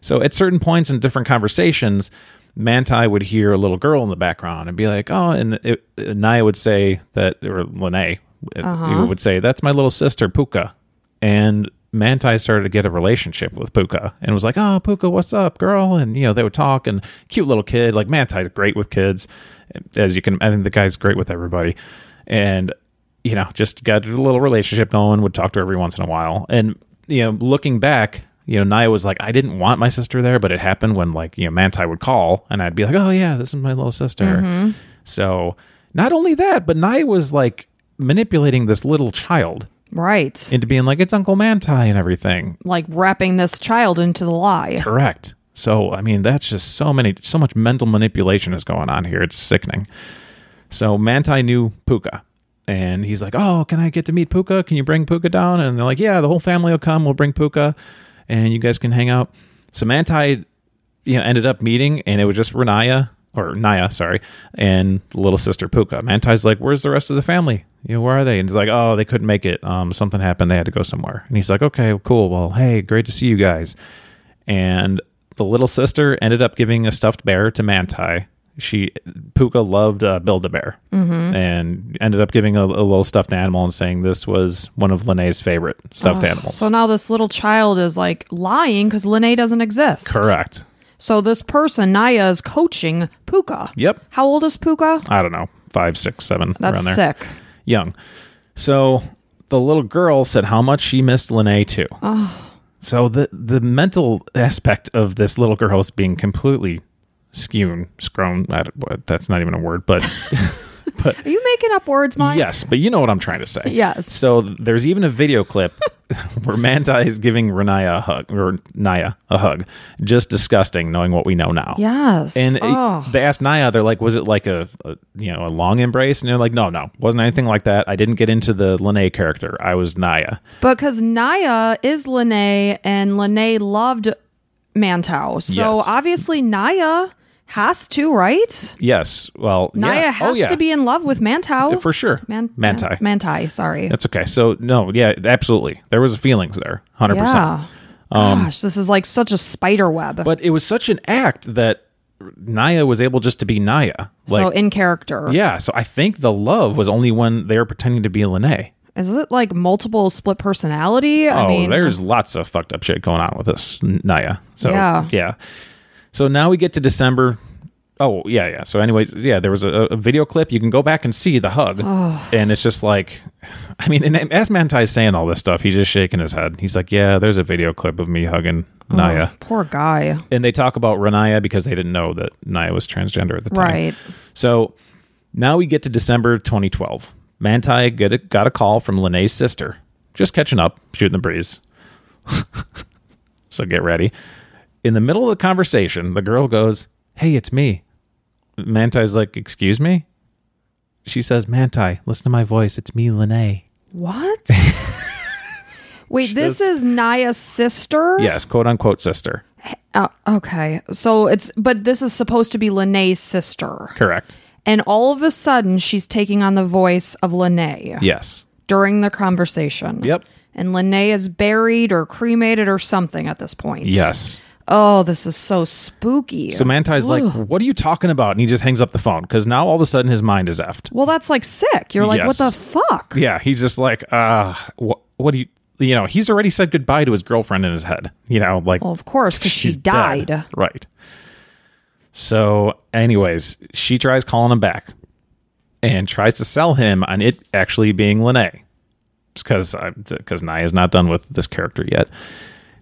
So at certain points in different conversations, Manti would hear a little girl in the background and be like, "Oh," and it, Naya would say that, or Lennay uh would say, "That's my little sister Puka," and Manti started to get a relationship with Puka and was like, "Oh, Puka, what's up, girl?" And you know they would talk and cute little kid. Like Manti's great with kids, as you can. I think the guy's great with everybody, and you know just got a little relationship going. Would talk to her every once in a while, and you know looking back, You know, Naya was like, I didn't want my sister there, but it happened when like, you know, Manti would call and I'd be like, oh yeah, this is my little sister. So not only that, but Naya was like manipulating this little child Right. into being like, it's Uncle Manti and everything. like wrapping this child into the lie. Correct. So, I mean, that's just so many, so much mental manipulation is going on here. It's sickening. So, Manti knew Puka, and he's like, "Oh, can I get to meet Puka? Can you bring Puka down?" And they're like, "Yeah, the whole family will come. We'll bring Puka, and you guys can hang out." So, Manti, you know, ended up meeting, and it was just Ronaiah or Naya, sorry, and little sister Puka. Manti's like, "Where's the rest of the family? You know, where are they?" And he's like, "Oh, they couldn't make it. Um, something happened. They had to go somewhere." And he's like, "Okay, cool. Well, hey, great to see you guys." and the little sister ended up giving a stuffed bear to Manti. She Puka loved uh, Build a Bear, and ended up giving a, a little stuffed animal and saying this was one of Lennay's favorite stuffed animals. So now this little child is like lying because Lennay doesn't exist. Correct. So this person, Naya, is coaching Puka. Yep. How old is Puka? I don't know, five, six, seven, That's around there. sick. Young. So the little girl said how much she missed Lennay too. So the the mental aspect of this little girl is being completely skewn, scrown. I That's not even a word, but [LAUGHS] [LAUGHS] Are you making up words, Mike? Yes, but you know what I'm trying to say. Yes. So there's even a video clip [LAUGHS] where Manti is giving Ronaiah a hug or Naya a hug. Just disgusting, knowing what we know now. Yes. And it- oh. they asked Naya, they're like, was it like a, a you know a long embrace? And they're like, no, no, wasn't anything like that. I didn't get into the Lennay character. I was Naya. because Naya is Lennay and Lennay loved Mantou. So Yes. obviously Naya has to, right? Yes. Well, Naya yeah. has oh, yeah. to be in love with Mantou. for sure. Man- Manti. Man- Manti, sorry. That's okay. So no, yeah, absolutely. There was feelings there, hundred percent. Yeah. Gosh, this is like such a spider web. Um, But it was such an act that Naya was able just to be Naya. Like, so in character. yeah. So I think the love was only when they were pretending to be Lennay. Is it like multiple split personality? I oh, mean, there's lots of fucked up shit going on with this Naya. So Yeah. yeah. So now we get to December. Oh yeah, yeah. So anyways, yeah, there was a, a video clip. You can go back and see the hug, and it's just like, [SIGHS] I mean, and as Manti's saying all this stuff, he's just shaking his head. He's like, "Yeah, there's a video clip of me hugging Naya." poor guy. and they talk about Ronaiah because they didn't know that Naya was transgender at the time. Right. So now we get to December 2012. Manti get a, got a call from Lennay's sister, just catching up, shooting the breeze. [LAUGHS] so get ready. In the middle of the conversation, the girl goes, Hey, it's me. Manti's like, Excuse me? She says, Manti, listen to my voice. It's me, Lennay. What? [LAUGHS] Wait, this Just- is Naya's sister? Yes, quote unquote sister. Uh, okay. So it's, but this is supposed to be Lennay's sister. Correct. And all of a sudden, she's taking on the voice of Lennay Yes. during the conversation. Yep. And Lennay is buried or cremated or something at this point. Yes. Oh, this is so spooky. So Manti's like, "What are you talking about?" And he just hangs up the phone because now all of a sudden his mind is effed. well, that's like sick. You're like, Yes. what the fuck? Yeah, he's just like, "Uh, what? What do you?" You know, he's already said goodbye to his girlfriend in his head. You know, like Well, of course, because she she's dead. died. right? So, anyways, she tries calling him back and tries to sell him on it actually being Lennay, because because Naya's not done with this character yet.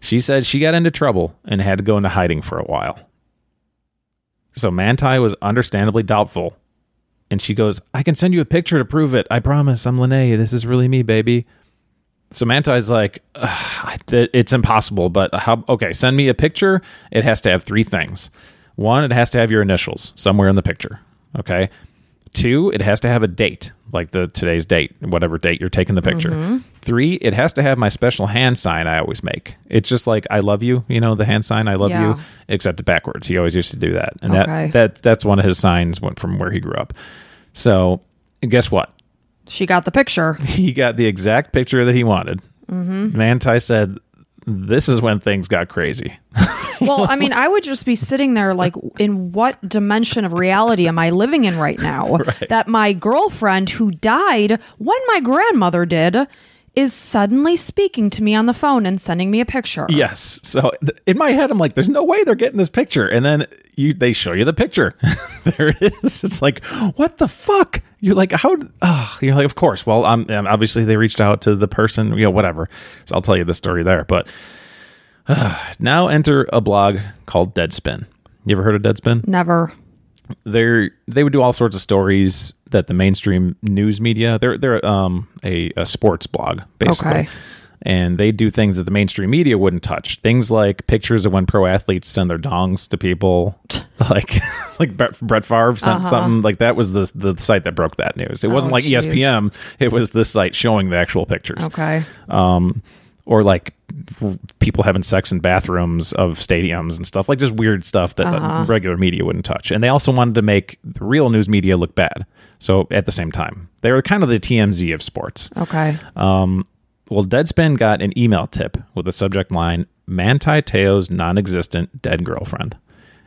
She said she got into trouble and had to go into hiding for a while. So Manti was understandably doubtful. And she goes, I can send you a picture to prove it. I promise. I'm Lennay. This is really me, baby. So Manti's like, "Ugh, th- it's impossible, but how? Okay, send me a picture. It has to have three things. One, it has to have your initials somewhere in the picture. Okay. Two, it has to have a date, like the today's date, whatever date you're taking the picture. Three, it has to have my special hand sign I always make. It's just like I love you, you know, the hand sign I love Yeah. you, except backwards. He always used to do that, and Okay. that that that's one of his signs went from where he grew up. So, guess what? She got the picture. [LAUGHS] he got the exact picture that he wanted. Mm-hmm. Manti said, "This is when things got crazy." [LAUGHS] Well, I mean, I would just be sitting there like, in what dimension of reality am I living in right now? [LAUGHS] That my girlfriend who died when my grandmother did is suddenly speaking to me on the phone and sending me a picture. yes. So th- in my head, I'm like, "There's no way they're getting this picture," and then you they show you the picture. [LAUGHS] there it is. It's like, what the fuck? You're like, how? Oh, you're like, of course. Well, um, obviously they reached out to the person, you know, whatever. So I'll tell you the story there, but. Now enter a blog called Deadspin. You ever heard of Deadspin? Never. They're they would do all sorts of stories that the mainstream news media. They're they're um a, a sports blog basically. Okay. And they do things that the mainstream media wouldn't touch. Things like pictures of when pro athletes send their dongs to people, [LAUGHS] like [LAUGHS] like Brett, Brett Favre sent something like that. Was the the site that broke that news? It wasn't Uh-huh. Oh, like jeez. ESPN. It was this site showing the actual pictures Okay. um, or like people having sex in bathrooms of stadiums and stuff like just weird stuff that uh, regular media wouldn't touch. And they also wanted to make the real news media look bad. So at the same time, they were kind of the TMZ of sports. Okay. Um, well, Deadspin got an email tip with the subject line Manti Te'o's non existent dead girlfriend.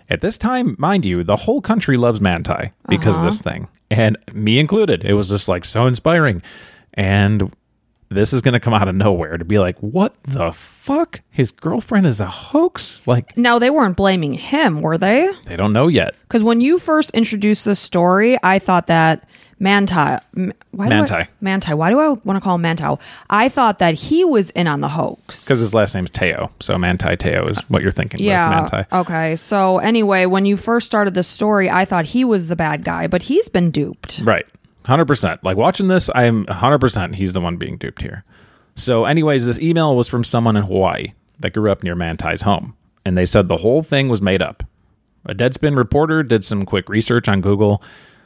At this time, mind you, the whole country loves Manti because of this thing, and me included. It was just like so inspiring. And this is going to come out of nowhere to be like, what the fuck? His girlfriend is a hoax? Like, Now they weren't blaming him, were they? they don't know yet. Because when you first introduced the story, I thought that Manti, M- why do I- Manti. Manti. Why do I want to call him Manti? I thought that he was in on the hoax. Because his last name's Te'o. So Manti Te'o is what you're thinking. yeah. Manti. Okay. So anyway, when you first started the story, I thought he was the bad guy, but he's been duped. Right. 100%. Like watching this, I'm 100% he's the one being duped here. So, anyways, this email was from someone in Hawaii that grew up near Manti's home. And they said the whole thing was made up. A Deadspin reporter did some quick research on Google.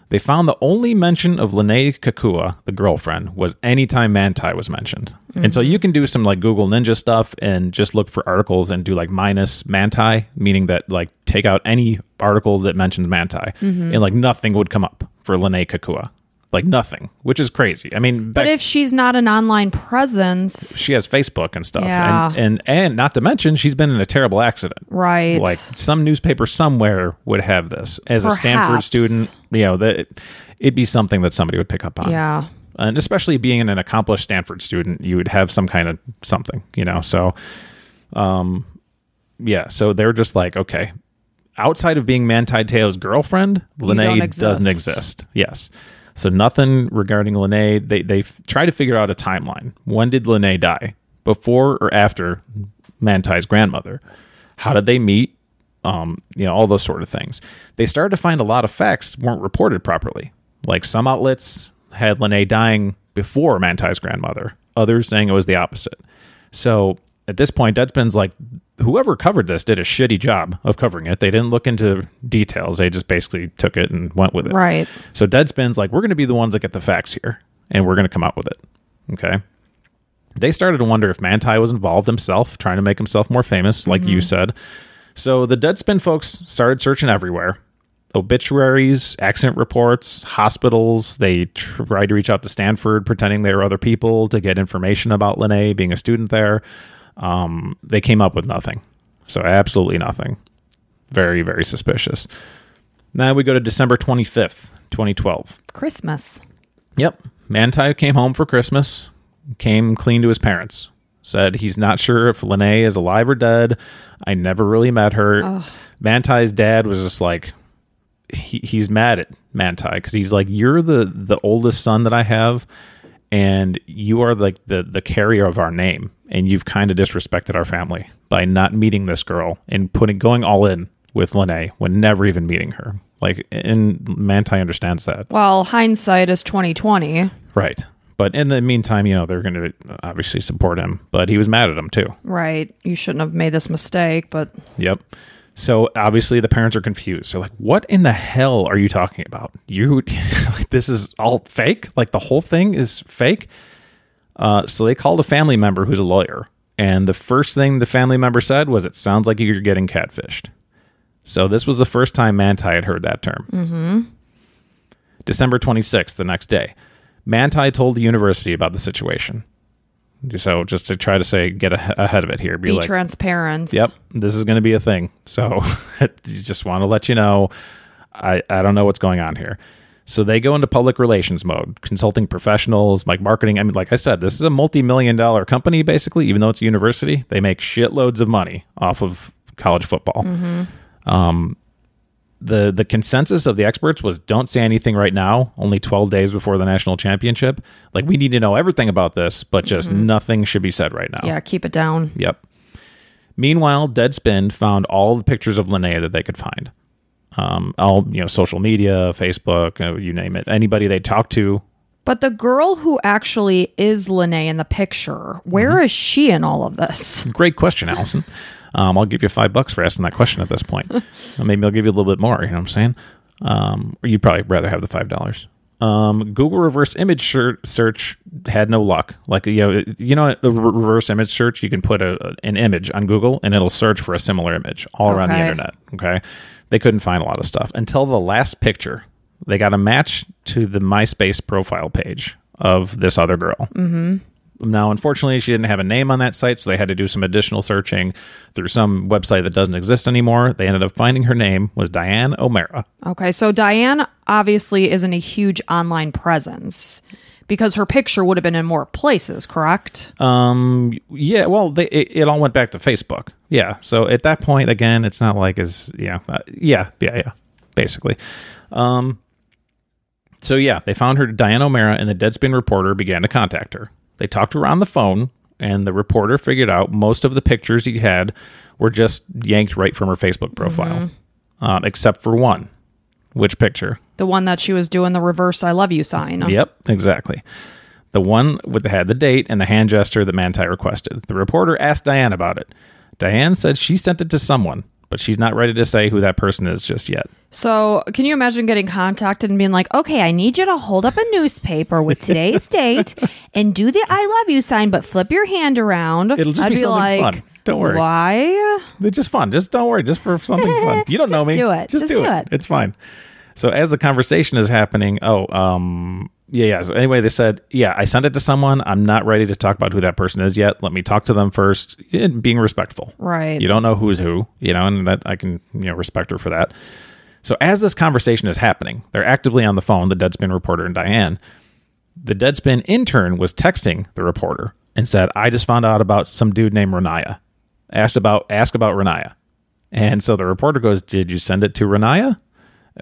They found the only mention of Lennay Kekua, the girlfriend, was anytime Manti was mentioned. And so you can do some like Google Ninja stuff and just look for articles and do like minus Manti, meaning that like take out any article that mentions Manti, mm-hmm. and like nothing would come up for Lennay Kekua. Like nothing, which is crazy. I mean, But if she's not an online presence, she has Facebook and stuff, Yeah. and, and and not to mention she's been in a terrible accident. right? Like some newspaper somewhere would have this as a Stanford student. You know that it'd be something that somebody would pick up on. yeah. and especially being an accomplished Stanford student, you would have some kind of something. You know, so um, yeah. So they're just like, okay, outside of being Manti Te'o's girlfriend, Lennay doesn't exist. Yes. So nothing regarding Lennay. They they try to figure out a timeline. When did Lennay die? Before or after Manti's grandmother? How did they meet? Um, you know, all those sort of things. They started to find a lot of facts weren't reported properly. Like some outlets had Lennay dying before Manti's grandmother. Others saying it was the opposite. So at this point, Deadspin's like, whoever covered this did a shitty job of covering it. They didn't look into details. They just basically took it and went with it. Right. So Deadspin's like, we're going to be the ones that get the facts here, and we're going to come out with it. Okay. They started to wonder if Manti was involved himself, trying to make himself more famous, like you mm-hmm. said. So the Deadspin folks started searching everywhere obituaries, accident reports, hospitals. They tried to reach out to Stanford, pretending they were other people to get information about Lennay being a student there. Um, they came up with nothing. So absolutely nothing. Very, very suspicious. Now we go to December 25th, 2012. Christmas. Yep. Manti came home for Christmas, came clean to his parents. Said he's not sure if Lennay is alive or dead. I never really met her. Manti's dad was just like, he, he's mad at Manti because he's like, you're the the oldest son that I have, and you are like the the carrier of our name, and you've kind of disrespected our family by not meeting this girl and putting going all in with Lennay when never even meeting her. Like, and Manti understands that. Well, hindsight is twenty twenty. Right. But in the meantime, you know, they're going to obviously support him. But he was mad at him too. Right. You shouldn't have made this mistake, but Yep. So obviously the parents are confused. They're like, "What in the hell are you talking about? You [LAUGHS] like this is all fake? Like the whole thing is fake?" Uh, so they called a family member who's a lawyer, and the first thing the family member said was, "It sounds like you're getting catfished." So this was the first time Manti had heard that term. Mm-hmm. December 26th, the next day, Manti told the university about the situation. So just to try to say, get a- ahead of it here, be, be like, transparent. Yep, this is going to be a thing. So [LAUGHS] just want to let you know. I I don't know what's going on here. So they go into public relations mode, consulting professionals, like marketing. I mean, like I said, this is a multi-million dollar company, basically. Even though it's a university, they make shitloads of money off of college football. Um, the the consensus of the experts was don't say anything right now. Only twelve days before the national championship. Like we need to know everything about this, but just nothing should be said right now. Yeah. Keep it down. Yep. Meanwhile, Deadspin found all the pictures of Lennay that they could find. Um, all you know, social media, Facebook, uh, you name it. Anybody they talked to. But the girl who actually is Lennay in the picture, where Mm-hmm. is she in all of this? Great question, Allison. [LAUGHS] Um, I'll give you five bucks for asking that question at this point. [LAUGHS] Maybe I'll give you a little bit more. You know what I'm saying? Um, or you'd probably rather have the five dollars. Um, Google reverse image search had no luck. Like you know, you know, the reverse image search, you can put a, an image on Google and it'll search for a similar image all around the internet. Okay, they couldn't find a lot of stuff until the last picture. They got a match to the MySpace profile page of this other girl. Mm-hmm. Now, unfortunately, she didn't have a name on that site, so they had to do some additional searching through some website that doesn't exist anymore. They ended up finding her name was Diane O'Meara. Okay, so Diane obviously isn't a huge online presence because her picture would have been in more places, correct? Um, yeah, well, they, it, it all went back to Facebook. Yeah, so at that point, again, it's not like as yeah, uh, yeah, yeah, yeah, basically. Um, so yeah, they found her Diane O'Meara, and the Deadspin reporter began to contact her. They talked to her on the phone, and the reporter figured out most of the pictures he had were just yanked right from her Facebook profile, um, except for one. Which picture? The one that she was doing the reverse I love you sign. Yep, exactly. The one with the had the date and the hand gesture that Manti requested. The reporter asked Diane about it. Diane said she sent it to someone, but she's not ready to say who that person is just yet. So, can you imagine getting contacted and being like, okay, I need you to hold up a newspaper with today's [LAUGHS] date and do the I love you sign, but flip your hand around? It'll just I'd be be, something like, fun. Don't worry. Why? It's just fun. Just don't worry. Just for something fun. [LAUGHS] You don't know me. Just do it. Just, Just do, do it. it. It's fine. So as the conversation is happening, oh, um, yeah, yeah. So anyway, they said, yeah, I sent it to someone. I'm not ready to talk about who that person is yet. Let me talk to them first. Yeah, being respectful. Right. You don't know who's who, you know, and that I can, you know, respect her for that. So as this conversation is happening, they're actively on the phone, the Deadspin reporter and Diane. The Deadspin intern was texting the reporter and said, I just found out about some dude named Ronaiah. Asked about ask about Ronaiah. And so the reporter goes, Did you send it to Ronaiah?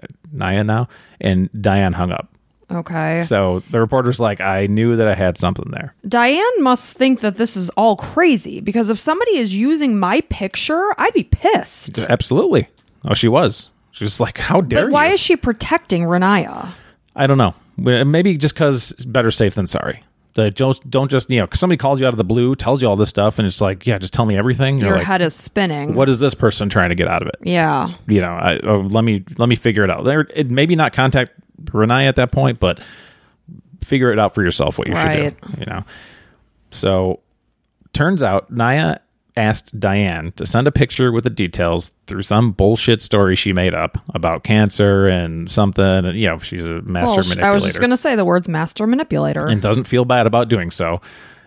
Uh, Naya now? And Diane hung up. Okay. So the reporter's like, I knew that I had something there. Diane must think that this is all crazy because if somebody is using my picture, I'd be pissed. Absolutely. Oh, she was. She was like, How dare But why you? is she protecting Ronaiah? I don't know. Maybe just because better safe than sorry. The don't don't just you know 'cause somebody calls you out of the blue, tells you all this stuff, and it's like yeah, just tell me everything. You're Your like, head is spinning. what is this person trying to get out of it? Yeah. You know, I, oh, let me let me figure it out. There, it, maybe not contact Renee at that point, but figure it out for yourself what you Right. should do. You know. So, turns out Naya asked Diane to send a picture with the details through some bullshit story she made up about cancer and something. And, you know, she's a master Well, manipulator I was just going to say the words master manipulator. and doesn't feel bad about doing so.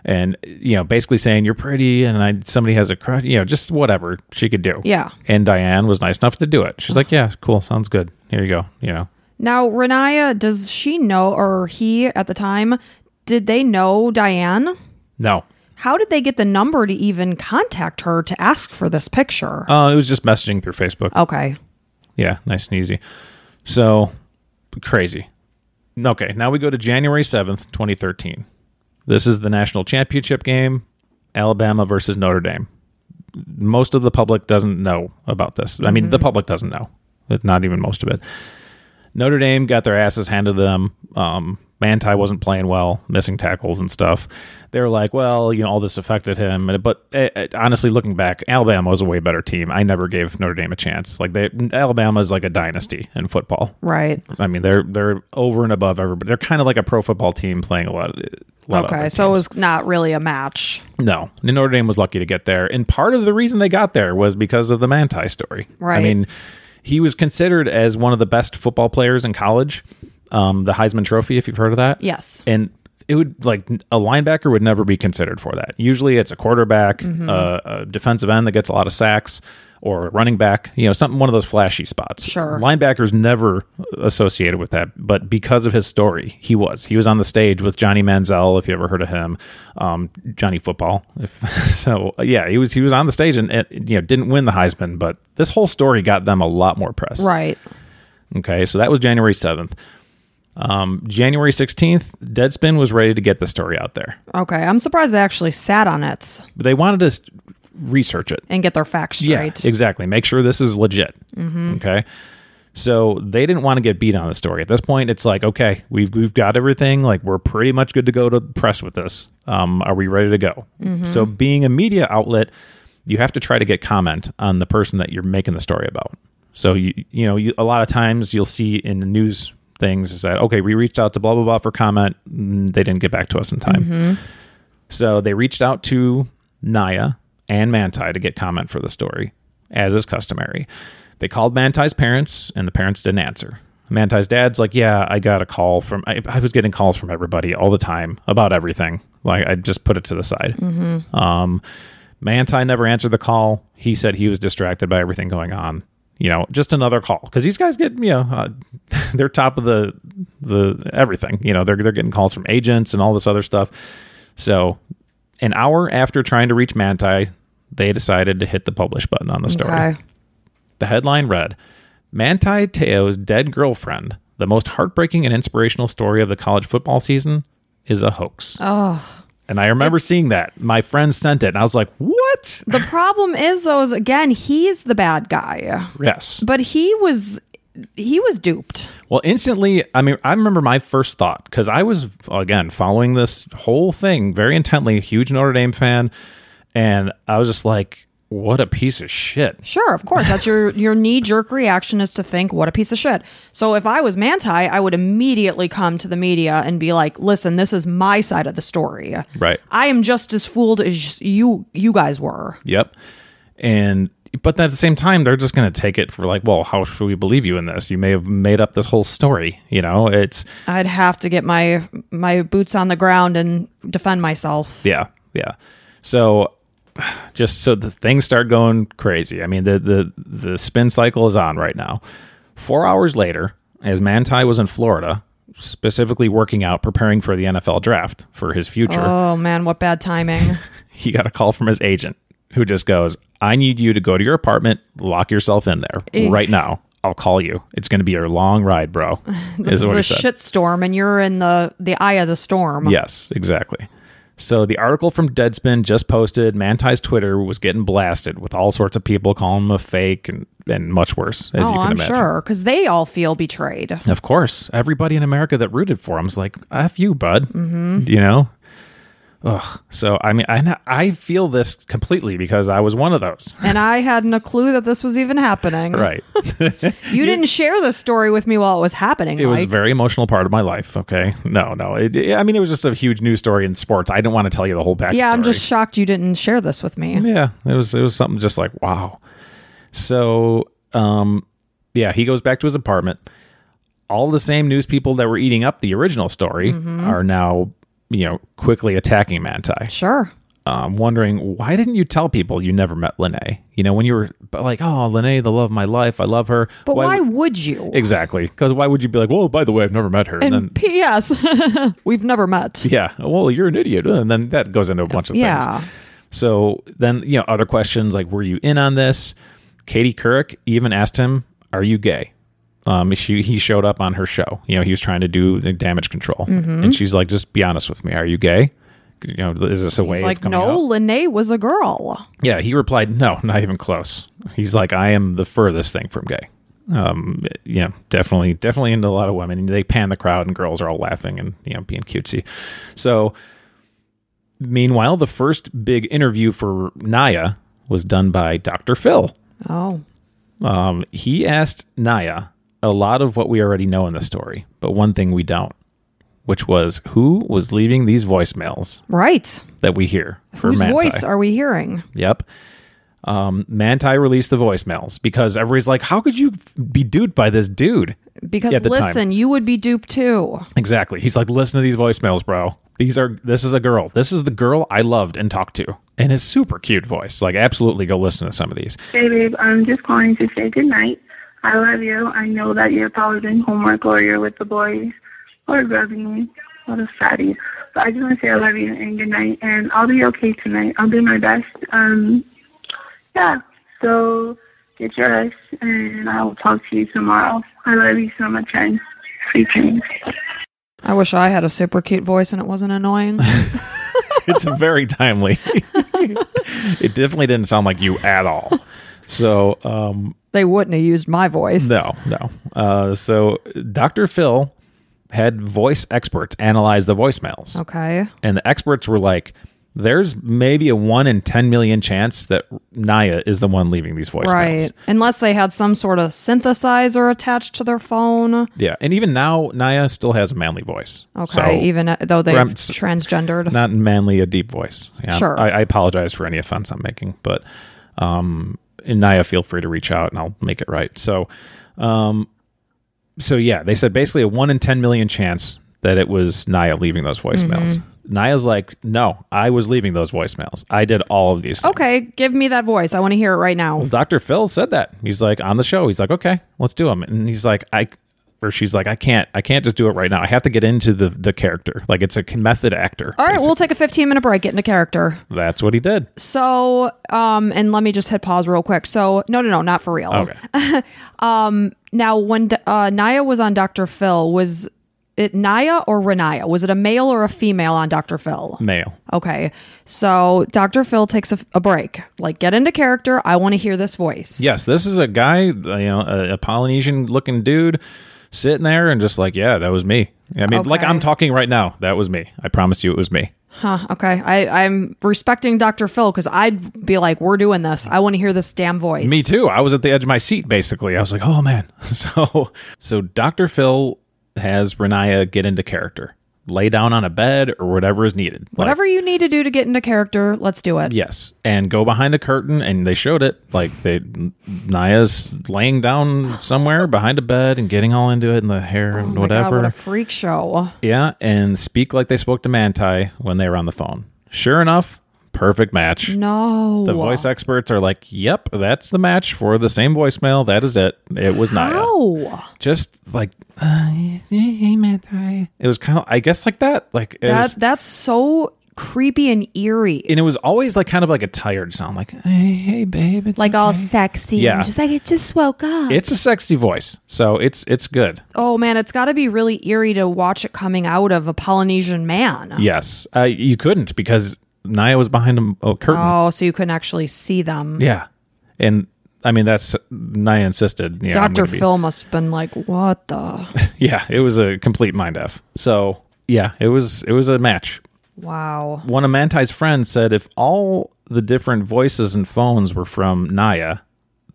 And you know, basically saying you're pretty, and I somebody has a crush, you know, just whatever she could do. Yeah. And Diane was nice enough to do it. She's like, "Yeah, cool, sounds good. Here you go." You know, now, Ronaiah, does she know, or he at the time, did they know Diane? no, How did they get the number to even contact her to ask for this picture? uh, it was just messaging through Facebook. okay. Yeah, nice and easy. So crazy. Okay, now we go to January seventh, twenty thirteen. This is the national championship game, Alabama versus Notre Dame. Most of the public doesn't know about this. I mean, the public doesn't know, not even most of it. Notre Dame got their asses handed to them. Um, Manti wasn't playing well, missing tackles and stuff. They were like, well, you know, all this affected him. But eh, eh, honestly, looking back, Alabama was a way better team. I never gave Notre Dame a chance. Like they, Alabama is like a dynasty in football. Right. I mean, they're they're over and above everybody. They're kind of like a pro football team playing a lot of. A lot Okay. So it was not really a match. No, Notre Dame was lucky to get there, and part of the reason they got there was because of the Manti story. Right. I mean, he was considered as one of the best football players in college. Um, the Heisman Trophy, if you've heard of that. Yes. And it would like a linebacker would never be considered for that. Usually, it's a quarterback, Mm-hmm. uh, a defensive end that gets a lot of sacks, or running back. You know, something one of those flashy spots. Sure. Linebackers never associated with that, but because of his story, he was. He was on the stage with Johnny Manziel, if you ever heard of him, um, Johnny Football. If [LAUGHS] so, yeah, he was. He was on the stage and, and you know didn't win the Heisman, but this whole story got them a lot more press. Right. Okay, so that was January seventh. Um, January sixteenth, Deadspin was ready to get the story out there. Okay. I'm surprised they actually sat on it. But they wanted to research it. and get their facts straight. Yeah, exactly. Make sure this is legit. Okay. So they didn't want to get beat on the story. At this point, it's like, okay, we've we've got everything. Like we're pretty much good to go to press with this. Um, are we ready to go? So being a media outlet, you have to try to get comment on the person that you're making the story about. So you you know you, a lot of times you'll see in the news things is that okay, we reached out to blah blah blah for comment. Mm, They didn't get back to us in time. So they reached out to Naya and Manti to get comment for the story, as is customary. They called Manti's parents, and the parents didn't answer. Manti's dad's like, "Yeah, I got a call from. I, I was getting calls from everybody all the time about everything. Like, I just put it to the side." Um, Manti never answered the call. He said he was distracted by everything going on. You know, just another call because these guys get you know uh, [LAUGHS] they're top of the the everything. You know, they're they're getting calls from agents and all this other stuff. So, an hour after trying to reach Manti, they decided to hit the publish button on the story. Okay. The headline read Manti Te'o's dead girlfriend, the most heartbreaking and inspirational story of the college football season, is a hoax. Oh. And I remember seeing that. My friend sent it, and I was like, what? The [LAUGHS] problem is though is again, he's the bad guy. Yes. But he was he was duped. Well, instantly, I mean, I remember my first thought because I was, again, following this whole thing very intently, huge Notre Dame fan. And I was just like, what a piece of shit. Sure, of course. That's your [LAUGHS] your knee jerk reaction is to think what a piece of shit. So if I was Manti, I would immediately come to the media and be like, "Listen, this is my side of the story. Right. I am just as fooled as you you guys were." Yep. And but at the same time, they're just going to take it for like, well, how should we believe you in this? You may have made up this whole story. You know, it's I'd have to get my my boots on the ground and defend myself. yeah, yeah. So [SIGHS] just so the things start going crazy. I mean, the the the spin cycle is on right now. Four hours later, as Manti was in Florida, specifically working out, preparing for the NFL draft for his future. Oh man, what bad timing. [LAUGHS] he got a call from his agent who just goes, I need you to go to your apartment, lock yourself in there eh. right now. I'll call you. It's going to be a long ride, bro. [LAUGHS] This is, a shit storm and you're in the the eye of the storm. Yes, exactly. So the article from Deadspin just posted. Manti's Twitter was getting blasted with all sorts of people calling him a fake and, and much worse, as Oh, you can I'm imagine. sure because they all feel betrayed. Of course, everybody in America that rooted for him was like, "F you, bud." Mm-hmm. You know. Ugh. So I mean, I I feel this completely because I was one of those. [LAUGHS] And I hadn't a clue that this was even happening. Right. [LAUGHS] You didn't share the story with me while it was happening. It was a very emotional part of my life. Okay. No, no. It, it- I mean, it was just a huge news story in sports. I didn't want to tell you the whole backstory. yeah, I'm just shocked you didn't share this with me. Yeah, it was it was something just like wow. So, um, yeah, he goes back to his apartment. All the same news people that were eating up the original story Mm-hmm. are now, you know, quickly attacking Manti. Sure. I'm um, wondering why didn't you tell people you never met Lennay? You know, when you were like, oh, Lennay, the love of my life, I love her. But why, would you? Exactly, because why would you be like, well, by the way, I've never met her, and, and then P.S. [LAUGHS] We've never met. yeah, well, you're an idiot, and then that goes into a bunch of Yeah. things. So then, you know, other questions like, were you in on this? Katie Couric even asked him, "Are you gay?" Um, she he showed up on her show. You know, he was trying to do the damage control, Mm-hmm. and she's like, "Just be honest with me. Are you gay?" You know, is this a way He's of like, no, out? Lennay was a girl. Yeah, he replied, "No, not even close." He's like, "I am the furthest thing from gay." Um, yeah, definitely, definitely into a lot of women. They pan the crowd, and girls are all laughing and you know being cutesy. So, meanwhile, the first big interview for Naya was done by Dr. Phil. Oh. Um, he asked Naya a lot of what we already know in the story, but one thing we don't, which was who was leaving these voicemails Right. that we hear for Whose Manti. voice are we hearing? Yep. Um, Manti released the voicemails because everybody's like, "How could you f- be duped by this dude?" Because At the time. listen, you would be duped too. Exactly. He's like, "Listen to these voicemails, bro. These are this is a girl. This is the girl I loved and talked to, and his super cute voice. Like, absolutely, go listen to some of these. Hey, babe, I'm just calling to say good night. I love you. I know that you're probably doing homework or you're with the boys or grubbing me. What a fatty. But I just want to say I love you and good night. And I'll be okay tonight. I'll do my best. Um, yeah. So get your rest and I will talk to you tomorrow. I love you so much, and sweet dreams. I wish I had a super cute voice and it wasn't annoying. [LAUGHS] It's very timely. [LAUGHS] it definitely didn't sound like you at all. So, um, They wouldn't have used my voice. no, no. Uh, so, Dr. Phil had voice experts analyze the voicemails. Okay. And the experts were like, there's maybe a one in 10 million chance that Naya is the one leaving these voicemails. Right. Unless they had some sort of synthesizer attached to their phone. Yeah. And even now, Naya still has a manly voice. Okay. So, even uh, though they've Ram- transgendered. not manly, a deep voice. Yeah, Sure. I, I apologize for any offense I'm making, but um, and Naya, feel free to reach out and I'll make it right. So, um, so yeah, they said basically a one in 10 million chance that it was Naya leaving those voicemails. Mm-hmm. Naya's like, no, I was leaving those voicemails. I did all of these things. okay. Give me that voice. I want to hear it right now. Dr. Phil said that. He's like on the show. He's like, okay, let's do them. And he's like, I, or she's like, I can't, I can't just do it right now. I have to get into the the character. Like it's a method actor. All right. basically. We'll take a 15 minute break, get into character. That's what he did. So, um, and let me just hit pause real quick. So, no, no, no, not for real. Okay. [LAUGHS] um, Now, when uh, Naya was on Dr. Phil, was it Naya or Ronaiah? Was it a male or a female on Dr. Phil? Male. Okay. So, Dr. Phil takes a, a break. Like, get into character. I want to hear this voice. Yes, this is a guy, you know, a, a Polynesian looking dude sitting there and just like, yeah, that was me. I mean, like I'm talking right now. That was me. I promise you it was me. Huh. Okay. I, I'm respecting Dr. Phil because I'd be like, we're doing this. I want to hear this damn voice. Me too. I was at the edge of my seat basically. I was like, "Oh man." [LAUGHS] So so Dr. Phil has Ronaiah get into character. Lay down on a bed or whatever is needed. Like, Whatever you need to do to get into character, let's do it. Yes, and go behind a curtain, and they showed it. Like they, Naya's laying down [SIGHS] somewhere behind a bed and getting all into it, and the hair oh and Oh God, whatever. what a freak show. yeah, and speak like they spoke to Manti when they were on the phone. Sure enough, perfect match. No. The voice experts are like, "Yep, that's the match for the same voicemail. That is it. It was Naya." How? Just like, uh, hey, Manti. It was kind of, I guess, like that. Like it was- That that's so creepy and eerie. and it was always like kind of like a tired sound, like, "Hey, hey, babe." It's like all sexy. Yeah. Just like it just woke up. It's a sexy voice, so it's it's good. oh man, it's got to be really eerie to watch it coming out of a Polynesian man. Yes, uh, you couldn't because Naya was behind a, a curtain. Oh, so you couldn't actually see them. Yeah, and I mean that's Naya insisted. Yeah, be- Phil must have been like, "What the? [LAUGHS] Yeah, it was a complete mind f. So yeah, it was it was a match. wow." One of Manti's friends said if all the different voices and phones were from Naya,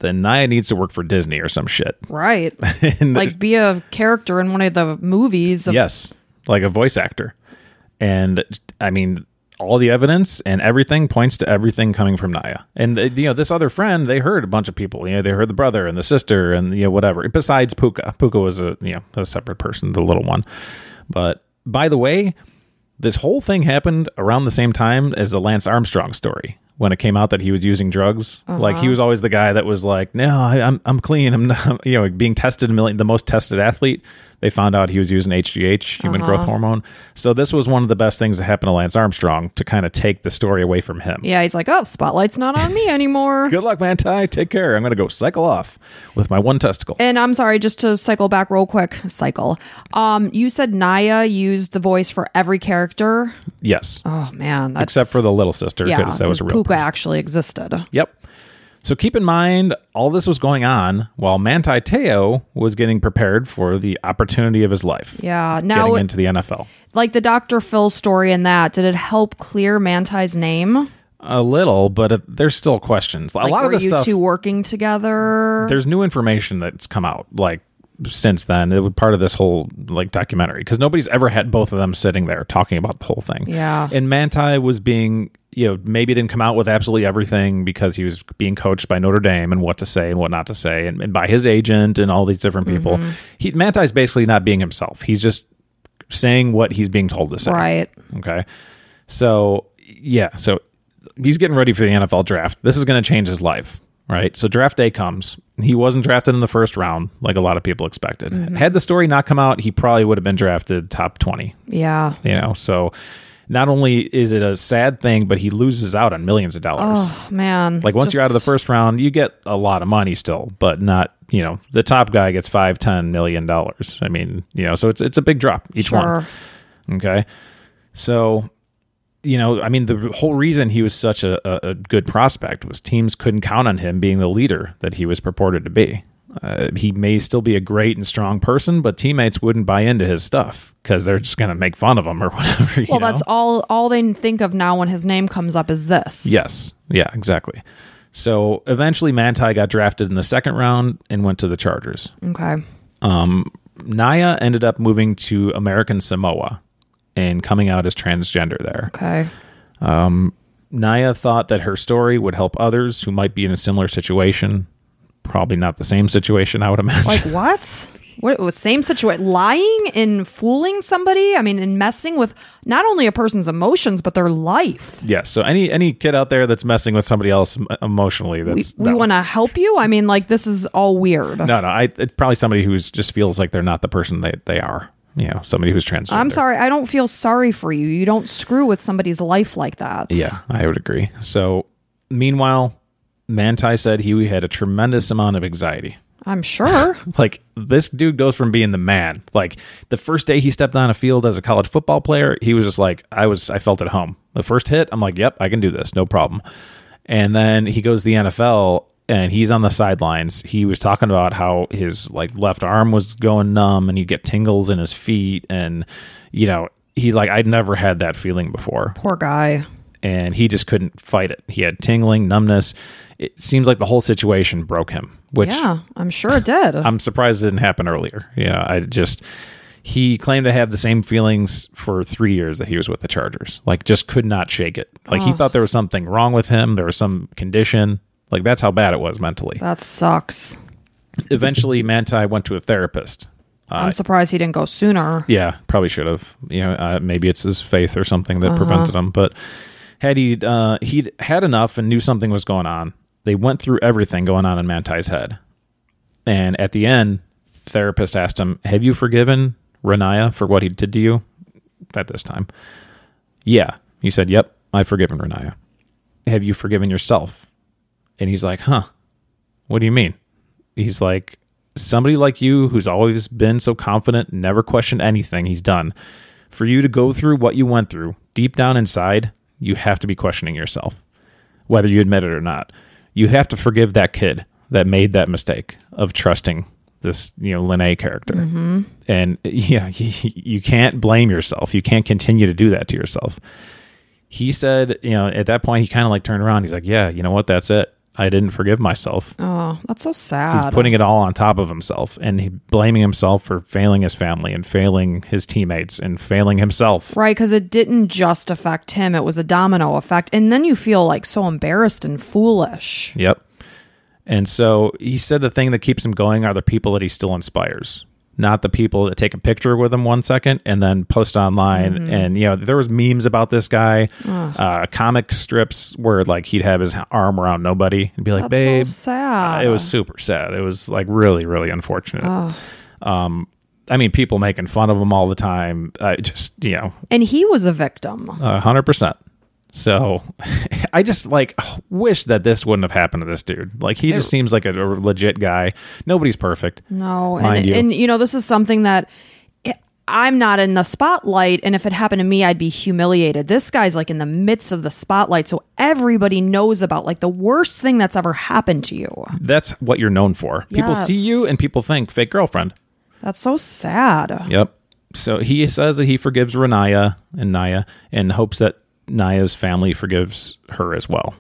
then Naya needs to work for Disney or some shit. Right. [LAUGHS] Like be a character in one of the movies. of- Yes, like a voice actor. And I mean, all the evidence and everything points to everything coming from Naya. And uh, you know, this other friend, they heard a bunch of people. You know, they heard the brother and the sister and you know whatever. Besides Puka, Puka was a you know a separate person, the little one. But by the way, this whole thing happened around the same time as the Lance Armstrong story. When it came out that he was using drugs, like he was always the guy that was like, "No, I, I'm I'm clean. I'm not, [LAUGHS] you know being tested, a million, the most tested athlete." They found out he was using HGH, human growth hormone. So this was one of the best things that happened to Lance Armstrong to kind of take the story away from him. Yeah, he's like, "Oh, spotlight's not on me [LAUGHS] anymore." Good luck, Manti. Take care. I'm going to go cycle off with my one testicle. And I'm sorry, just to cycle back real quick, cycle. Um, you said Naya used the voice for every character. yes, Oh man, that's except for the little sister yeah, because that was a real. Puka actually existed. Yep. So keep in mind, all this was going on while Manti Te'o was getting prepared for the opportunity of his life. Yeah. Now, Getting into the NFL. like the Dr. Phil story in that, did it help clear Manti's name? A little, but uh, there's still questions. A Like, lot of the you stuff. two working together? there's new information that's come out like since then it was part of this whole like documentary because nobody's ever had both of them sitting there talking about the whole thing Yeah. and manti was being you know maybe didn't come out with absolutely everything because he was being coached by notre dame and what to say and what not to say and, and by his agent and all these different people Mm-hmm. he manti's basically not being himself he's just saying what he's being told to say right. Okay. So, yeah. So he's getting ready for the NFL draft. This is going to change his life, right? So, draft day comes. He wasn't drafted in the first round like a lot of people expected. Mm-hmm. Had the story not come out, he probably would have been drafted top 20, Yeah. you know? So, not only is it a sad thing, but he loses out on millions of dollars. Oh man. Like once you're out of the first round, you get a lot of money still, but not you know the top guy gets five ten million dollars. I mean you know so it's it's a big drop each one. Okay. So you know, I mean, the whole reason he was such a, a, good prospect was teams couldn't count on him being the leader that he was purported to be. Uh, he may still be a great and strong person, but teammates wouldn't buy into his stuff because they're just going to make fun of him or [LAUGHS] whatever. Well, know? that's all all they think of now when his name comes up is this. Yes. Yeah, exactly. So eventually, Manti got drafted in the second round and went to the Chargers. Okay. Um, Naya ended up moving to American Samoa and coming out as transgender there. Okay. Um, Naya thought that her story would help others who might be in a similar situation. Probably not the same situation, I would imagine. Like [LAUGHS] what? What was same situation? Lying and fooling somebody? I mean, and messing with not only a person's emotions but their life. yes. So any any kid out there that's messing with somebody else emotionally, that's we no. want to help you. I mean, like this is all weird. no, no. I it's probably somebody who's just feels like they're not the person they they are. You know, somebody who's transgender. I'm sorry. I don't feel sorry for you. You don't screw with somebody's life like that. Yeah, I would agree. So, meanwhile, Manti said he had a tremendous amount of anxiety. I'm sure. [LAUGHS] Like this dude goes from being the man. Like the first day he stepped on a field as a college football player, he was just like, I was, I felt at home. The first hit, I'm like, yep, I can do this, no problem. And then he goes to the NFL and he's on the sidelines. He was talking about how his like left arm was going numb and he'd get tingles in his feet. And, you know, he like, I'd never had that feeling before Poor guy. and he just couldn't fight it. He had tingling, numbness. It seems like the whole situation broke him, which yeah, I'm sure it did. [LAUGHS] I'm surprised it didn't happen earlier. Yeah, I just he claimed to have the same feelings for three years that he was with the Chargers. Like, just could not shake it. Like he thought there was something wrong with him. There was some condition. Like that's how bad it was mentally. that sucks. Eventually, Manti went to a therapist. I'm surprised he didn't go sooner. Yeah, probably should have. You know, uh, maybe it's his faith or something that prevented him. But had he uh, he'd had enough and knew something was going on, they went through everything going on in Manti's head. And at the end, therapist asked him, "Have you forgiven Ronaiah for what he did to you?" At this time, yeah, he said, "Yep, I've forgiven Ronaiah." Have you forgiven yourself? And he's like, "Huh? What do you mean?" He's like, somebody like you who's always been so confident, never questioned anything he's done, for you to go through what you went through, deep down inside, you have to be questioning yourself, whether you admit it or not. You have to forgive that kid that made that mistake of trusting this, you know, Lennay character. Mm-hmm. And [LAUGHS] yeah, you can't blame yourself. You can't continue to do that to yourself. He said, you know, at that point, he kind of like turned around. He's like, yeah, you know what? That's it. I didn't forgive myself. Oh, that's so sad. He's putting it all on top of himself and he blaming himself for failing his family and failing his teammates and failing himself. Right, because it didn't just affect him, it was a domino effect. And then you feel like so embarrassed and foolish. Yep. And so he said the thing that keeps him going are the people that he still inspires, not the people that take a picture with him one second and then post online. Mm-hmm. And you know, there was memes about this guy, uh, comic strips where like he'd have his arm around nobody and be like, That's "Babe, so sad. Uh, it was super sad. It was like really, really unfortunate. Um, I mean, people making fun of him all the time. I just, you know, and he was a victim. a hundred percent. So [LAUGHS] I just like [SIGHS] wish that this wouldn't have happened to this dude. Like he just seems like a, a legit guy. Nobody's perfect. No, Mind and you. and you know this is something that i I'm not in the spotlight, and if it happened to me, I'd be humiliated. This guy's like in the midst of the spotlight, so everybody knows about like the worst thing that's ever happened to you. That's what you're known for. People see you and people think fake girlfriend. That's so sad. Yep. So he says that he forgives Ronaiah and Naya and hopes that Naya's family forgives her as well.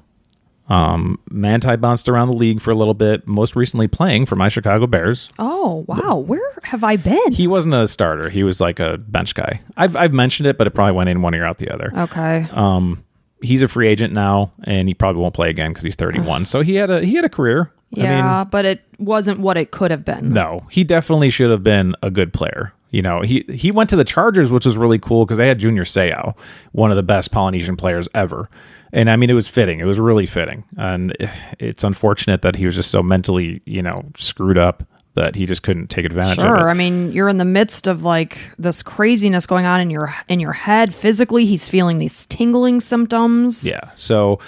Um, Manti bounced around the league for a little bit, most recently playing for my Chicago Bears. Oh wow, where have I been? He wasn't a starter; he was like a bench guy. I've I've mentioned it, but it probably went in one ear out the other. okay, Um, he's a free agent now, and he probably won't play again because he's 31. so he had a he had a career. I yeah, mean, but it wasn't what it could have been. no, he definitely should have been a good player. You know, he he went to the Chargers, which was really cool because they had Junior Seau, one of the best Polynesian players ever. And I mean, it was fitting. It was really fitting. And it's unfortunate that he was just so mentally, you know, screwed up that he just couldn't take advantage of Sure. it. I mean, you're in the midst of like this craziness going on in your in your head. Physically, he's feeling these tingling symptoms. Yeah. So,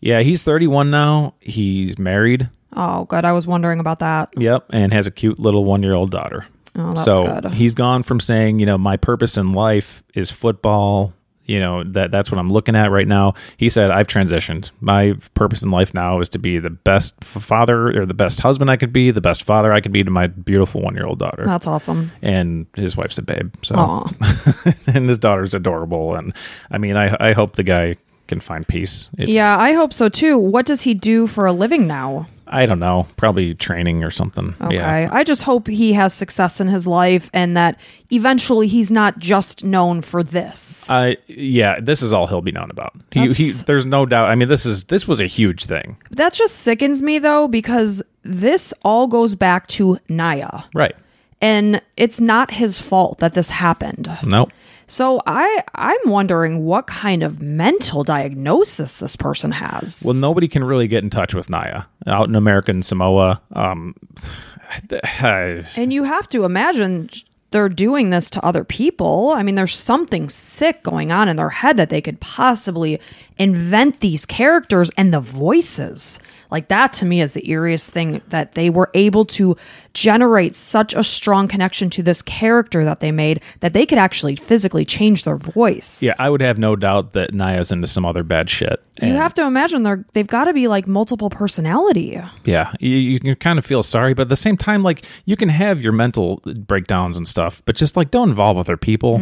yeah, he's 31 now. He's married. Oh, good. I was wondering about that. Yep, and has a cute little one year old daughter. Oh, that's so good. he's gone from saying, you know, my purpose in life is football, you know that that's what I'm looking at right now. He said I've transitioned. My purpose in life now is to be the best father or the best husband I could be, the best father I could be to my beautiful one year old daughter. That's awesome. and his wife's a babe. So [LAUGHS] and his daughter's adorable. And I mean, I I hope the guy can find peace. It's, Yeah, I hope so too. What does he do for a living now? I don't know, probably training or something. Okay. Yeah. I just hope he has success in his life and that eventually he's not just known for this. Uh, yeah, this is all he'll be known about. He, he, there's no doubt. I mean, this is this was a huge thing, that just sickens me though because this all goes back to Naya. right? And it's not his fault that this happened. Nope. So I I'm wondering what kind of mental diagnosis this person has. Well, nobody can really get in touch with Naya out in American Samoa. Um, I- And you have to imagine they're doing this to other people. I mean, there's something sick going on in their head that they could possibly invent these characters and the voices. Like that to me is the eeriest thing that they were able to generate such a strong connection to this character that they made that they could actually physically change their voice. yeah, I would have no doubt that Naya's into some other bad shit. You have to imagine they're they've got to be like multiple personality. Yeah, you, you can kind of feel sorry, but at the same time, like you can have your mental breakdowns and stuff, but just like don't involve other people.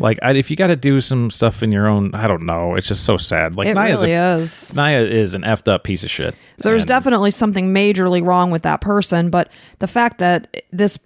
Like I, if you got to do some stuff in your own, I don't know. It's just so sad. Like It Naya's really a, is. Naya is an effed up piece of shit. There's And- definitely something majorly wrong with that person, but the fact that this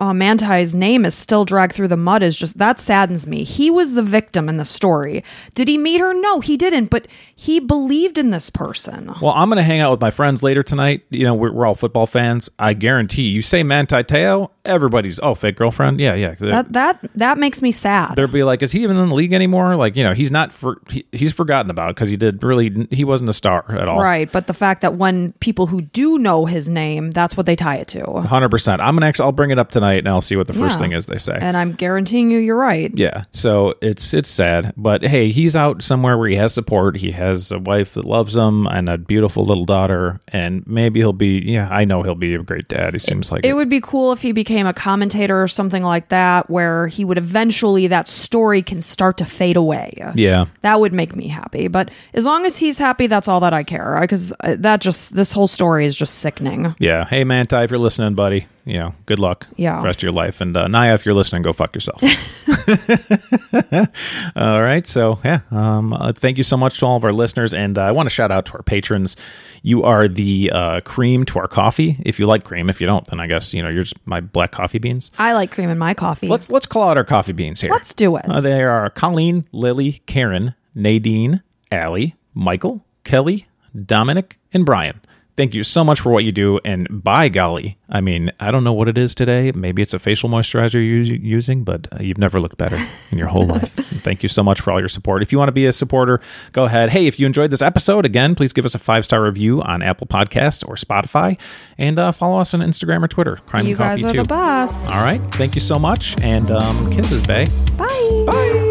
uh, Manti's name is still dragged through the mud is just that saddens me. He was the victim in the story. Did he meet her? No, he didn't, but he believed in this person. Well, I'm going to hang out with my friends later tonight. You know, we're, we're all football fans. I guarantee you say Manti Te'o, everybody's oh fake girlfriend. Yeah, yeah. That that that makes me sad. They'll be like, is he even in the league anymore? Like, you know, he's not for he, he's forgotten about because he did really he wasn't a star at all. Right, but the fact that when people who do know his name, that's what they tie it to. Hundred percent. I'm gonna actually. I'll bring it up tonight, and I'll see what the first Yeah. thing is they say. And I'm guaranteeing you you're right. yeah. So it's it's sad, but hey, he's out somewhere where he has support. He has a wife that loves him and a beautiful little daughter, and maybe he'll be. Yeah, I know he'll be a great dad. He seems like It would be cool if he became a commentator or something like that, where he would eventually, that story can start to fade away. Yeah. That would make me happy. But as long as he's happy, that's all that I care. Because uh, that just, this whole story is just sickening. Yeah. Hey, Manti, if you're listening, buddy, you know, good luck. Yeah. Rest of your life. And uh, Naya, if you're listening, go fuck yourself. [LAUGHS] [LAUGHS] all right. So, yeah. Um, uh, thank you so much to all of our listeners. And uh, I want to shout out to our patrons. You are the uh, cream to our coffee. If you like cream, if you don't, then I guess, you know, you're just my black coffee beans. I like cream in my coffee. Let's let's call out our coffee beans here. Let's do it. Uh, they are Colleen, Lily, Karen, Nadine, Allie, Michael, Kelly, Dominic, and Brian. Thank you so much for what you do. And by golly, I mean, I don't know what it is today. Maybe it's a facial moisturizer you're using, but uh, you've never looked better in your whole life. And [LAUGHS] thank you so much for all your support. If you want to be a supporter, go ahead. Hey, if you enjoyed this episode, again, please give us a five star review on Apple Podcast or Spotify, and uh, follow us on Instagram or Twitter. Crime you and Coffee guys are too. the best. All right. Thank you so much. And um, kisses, Bay. Bye. Bye.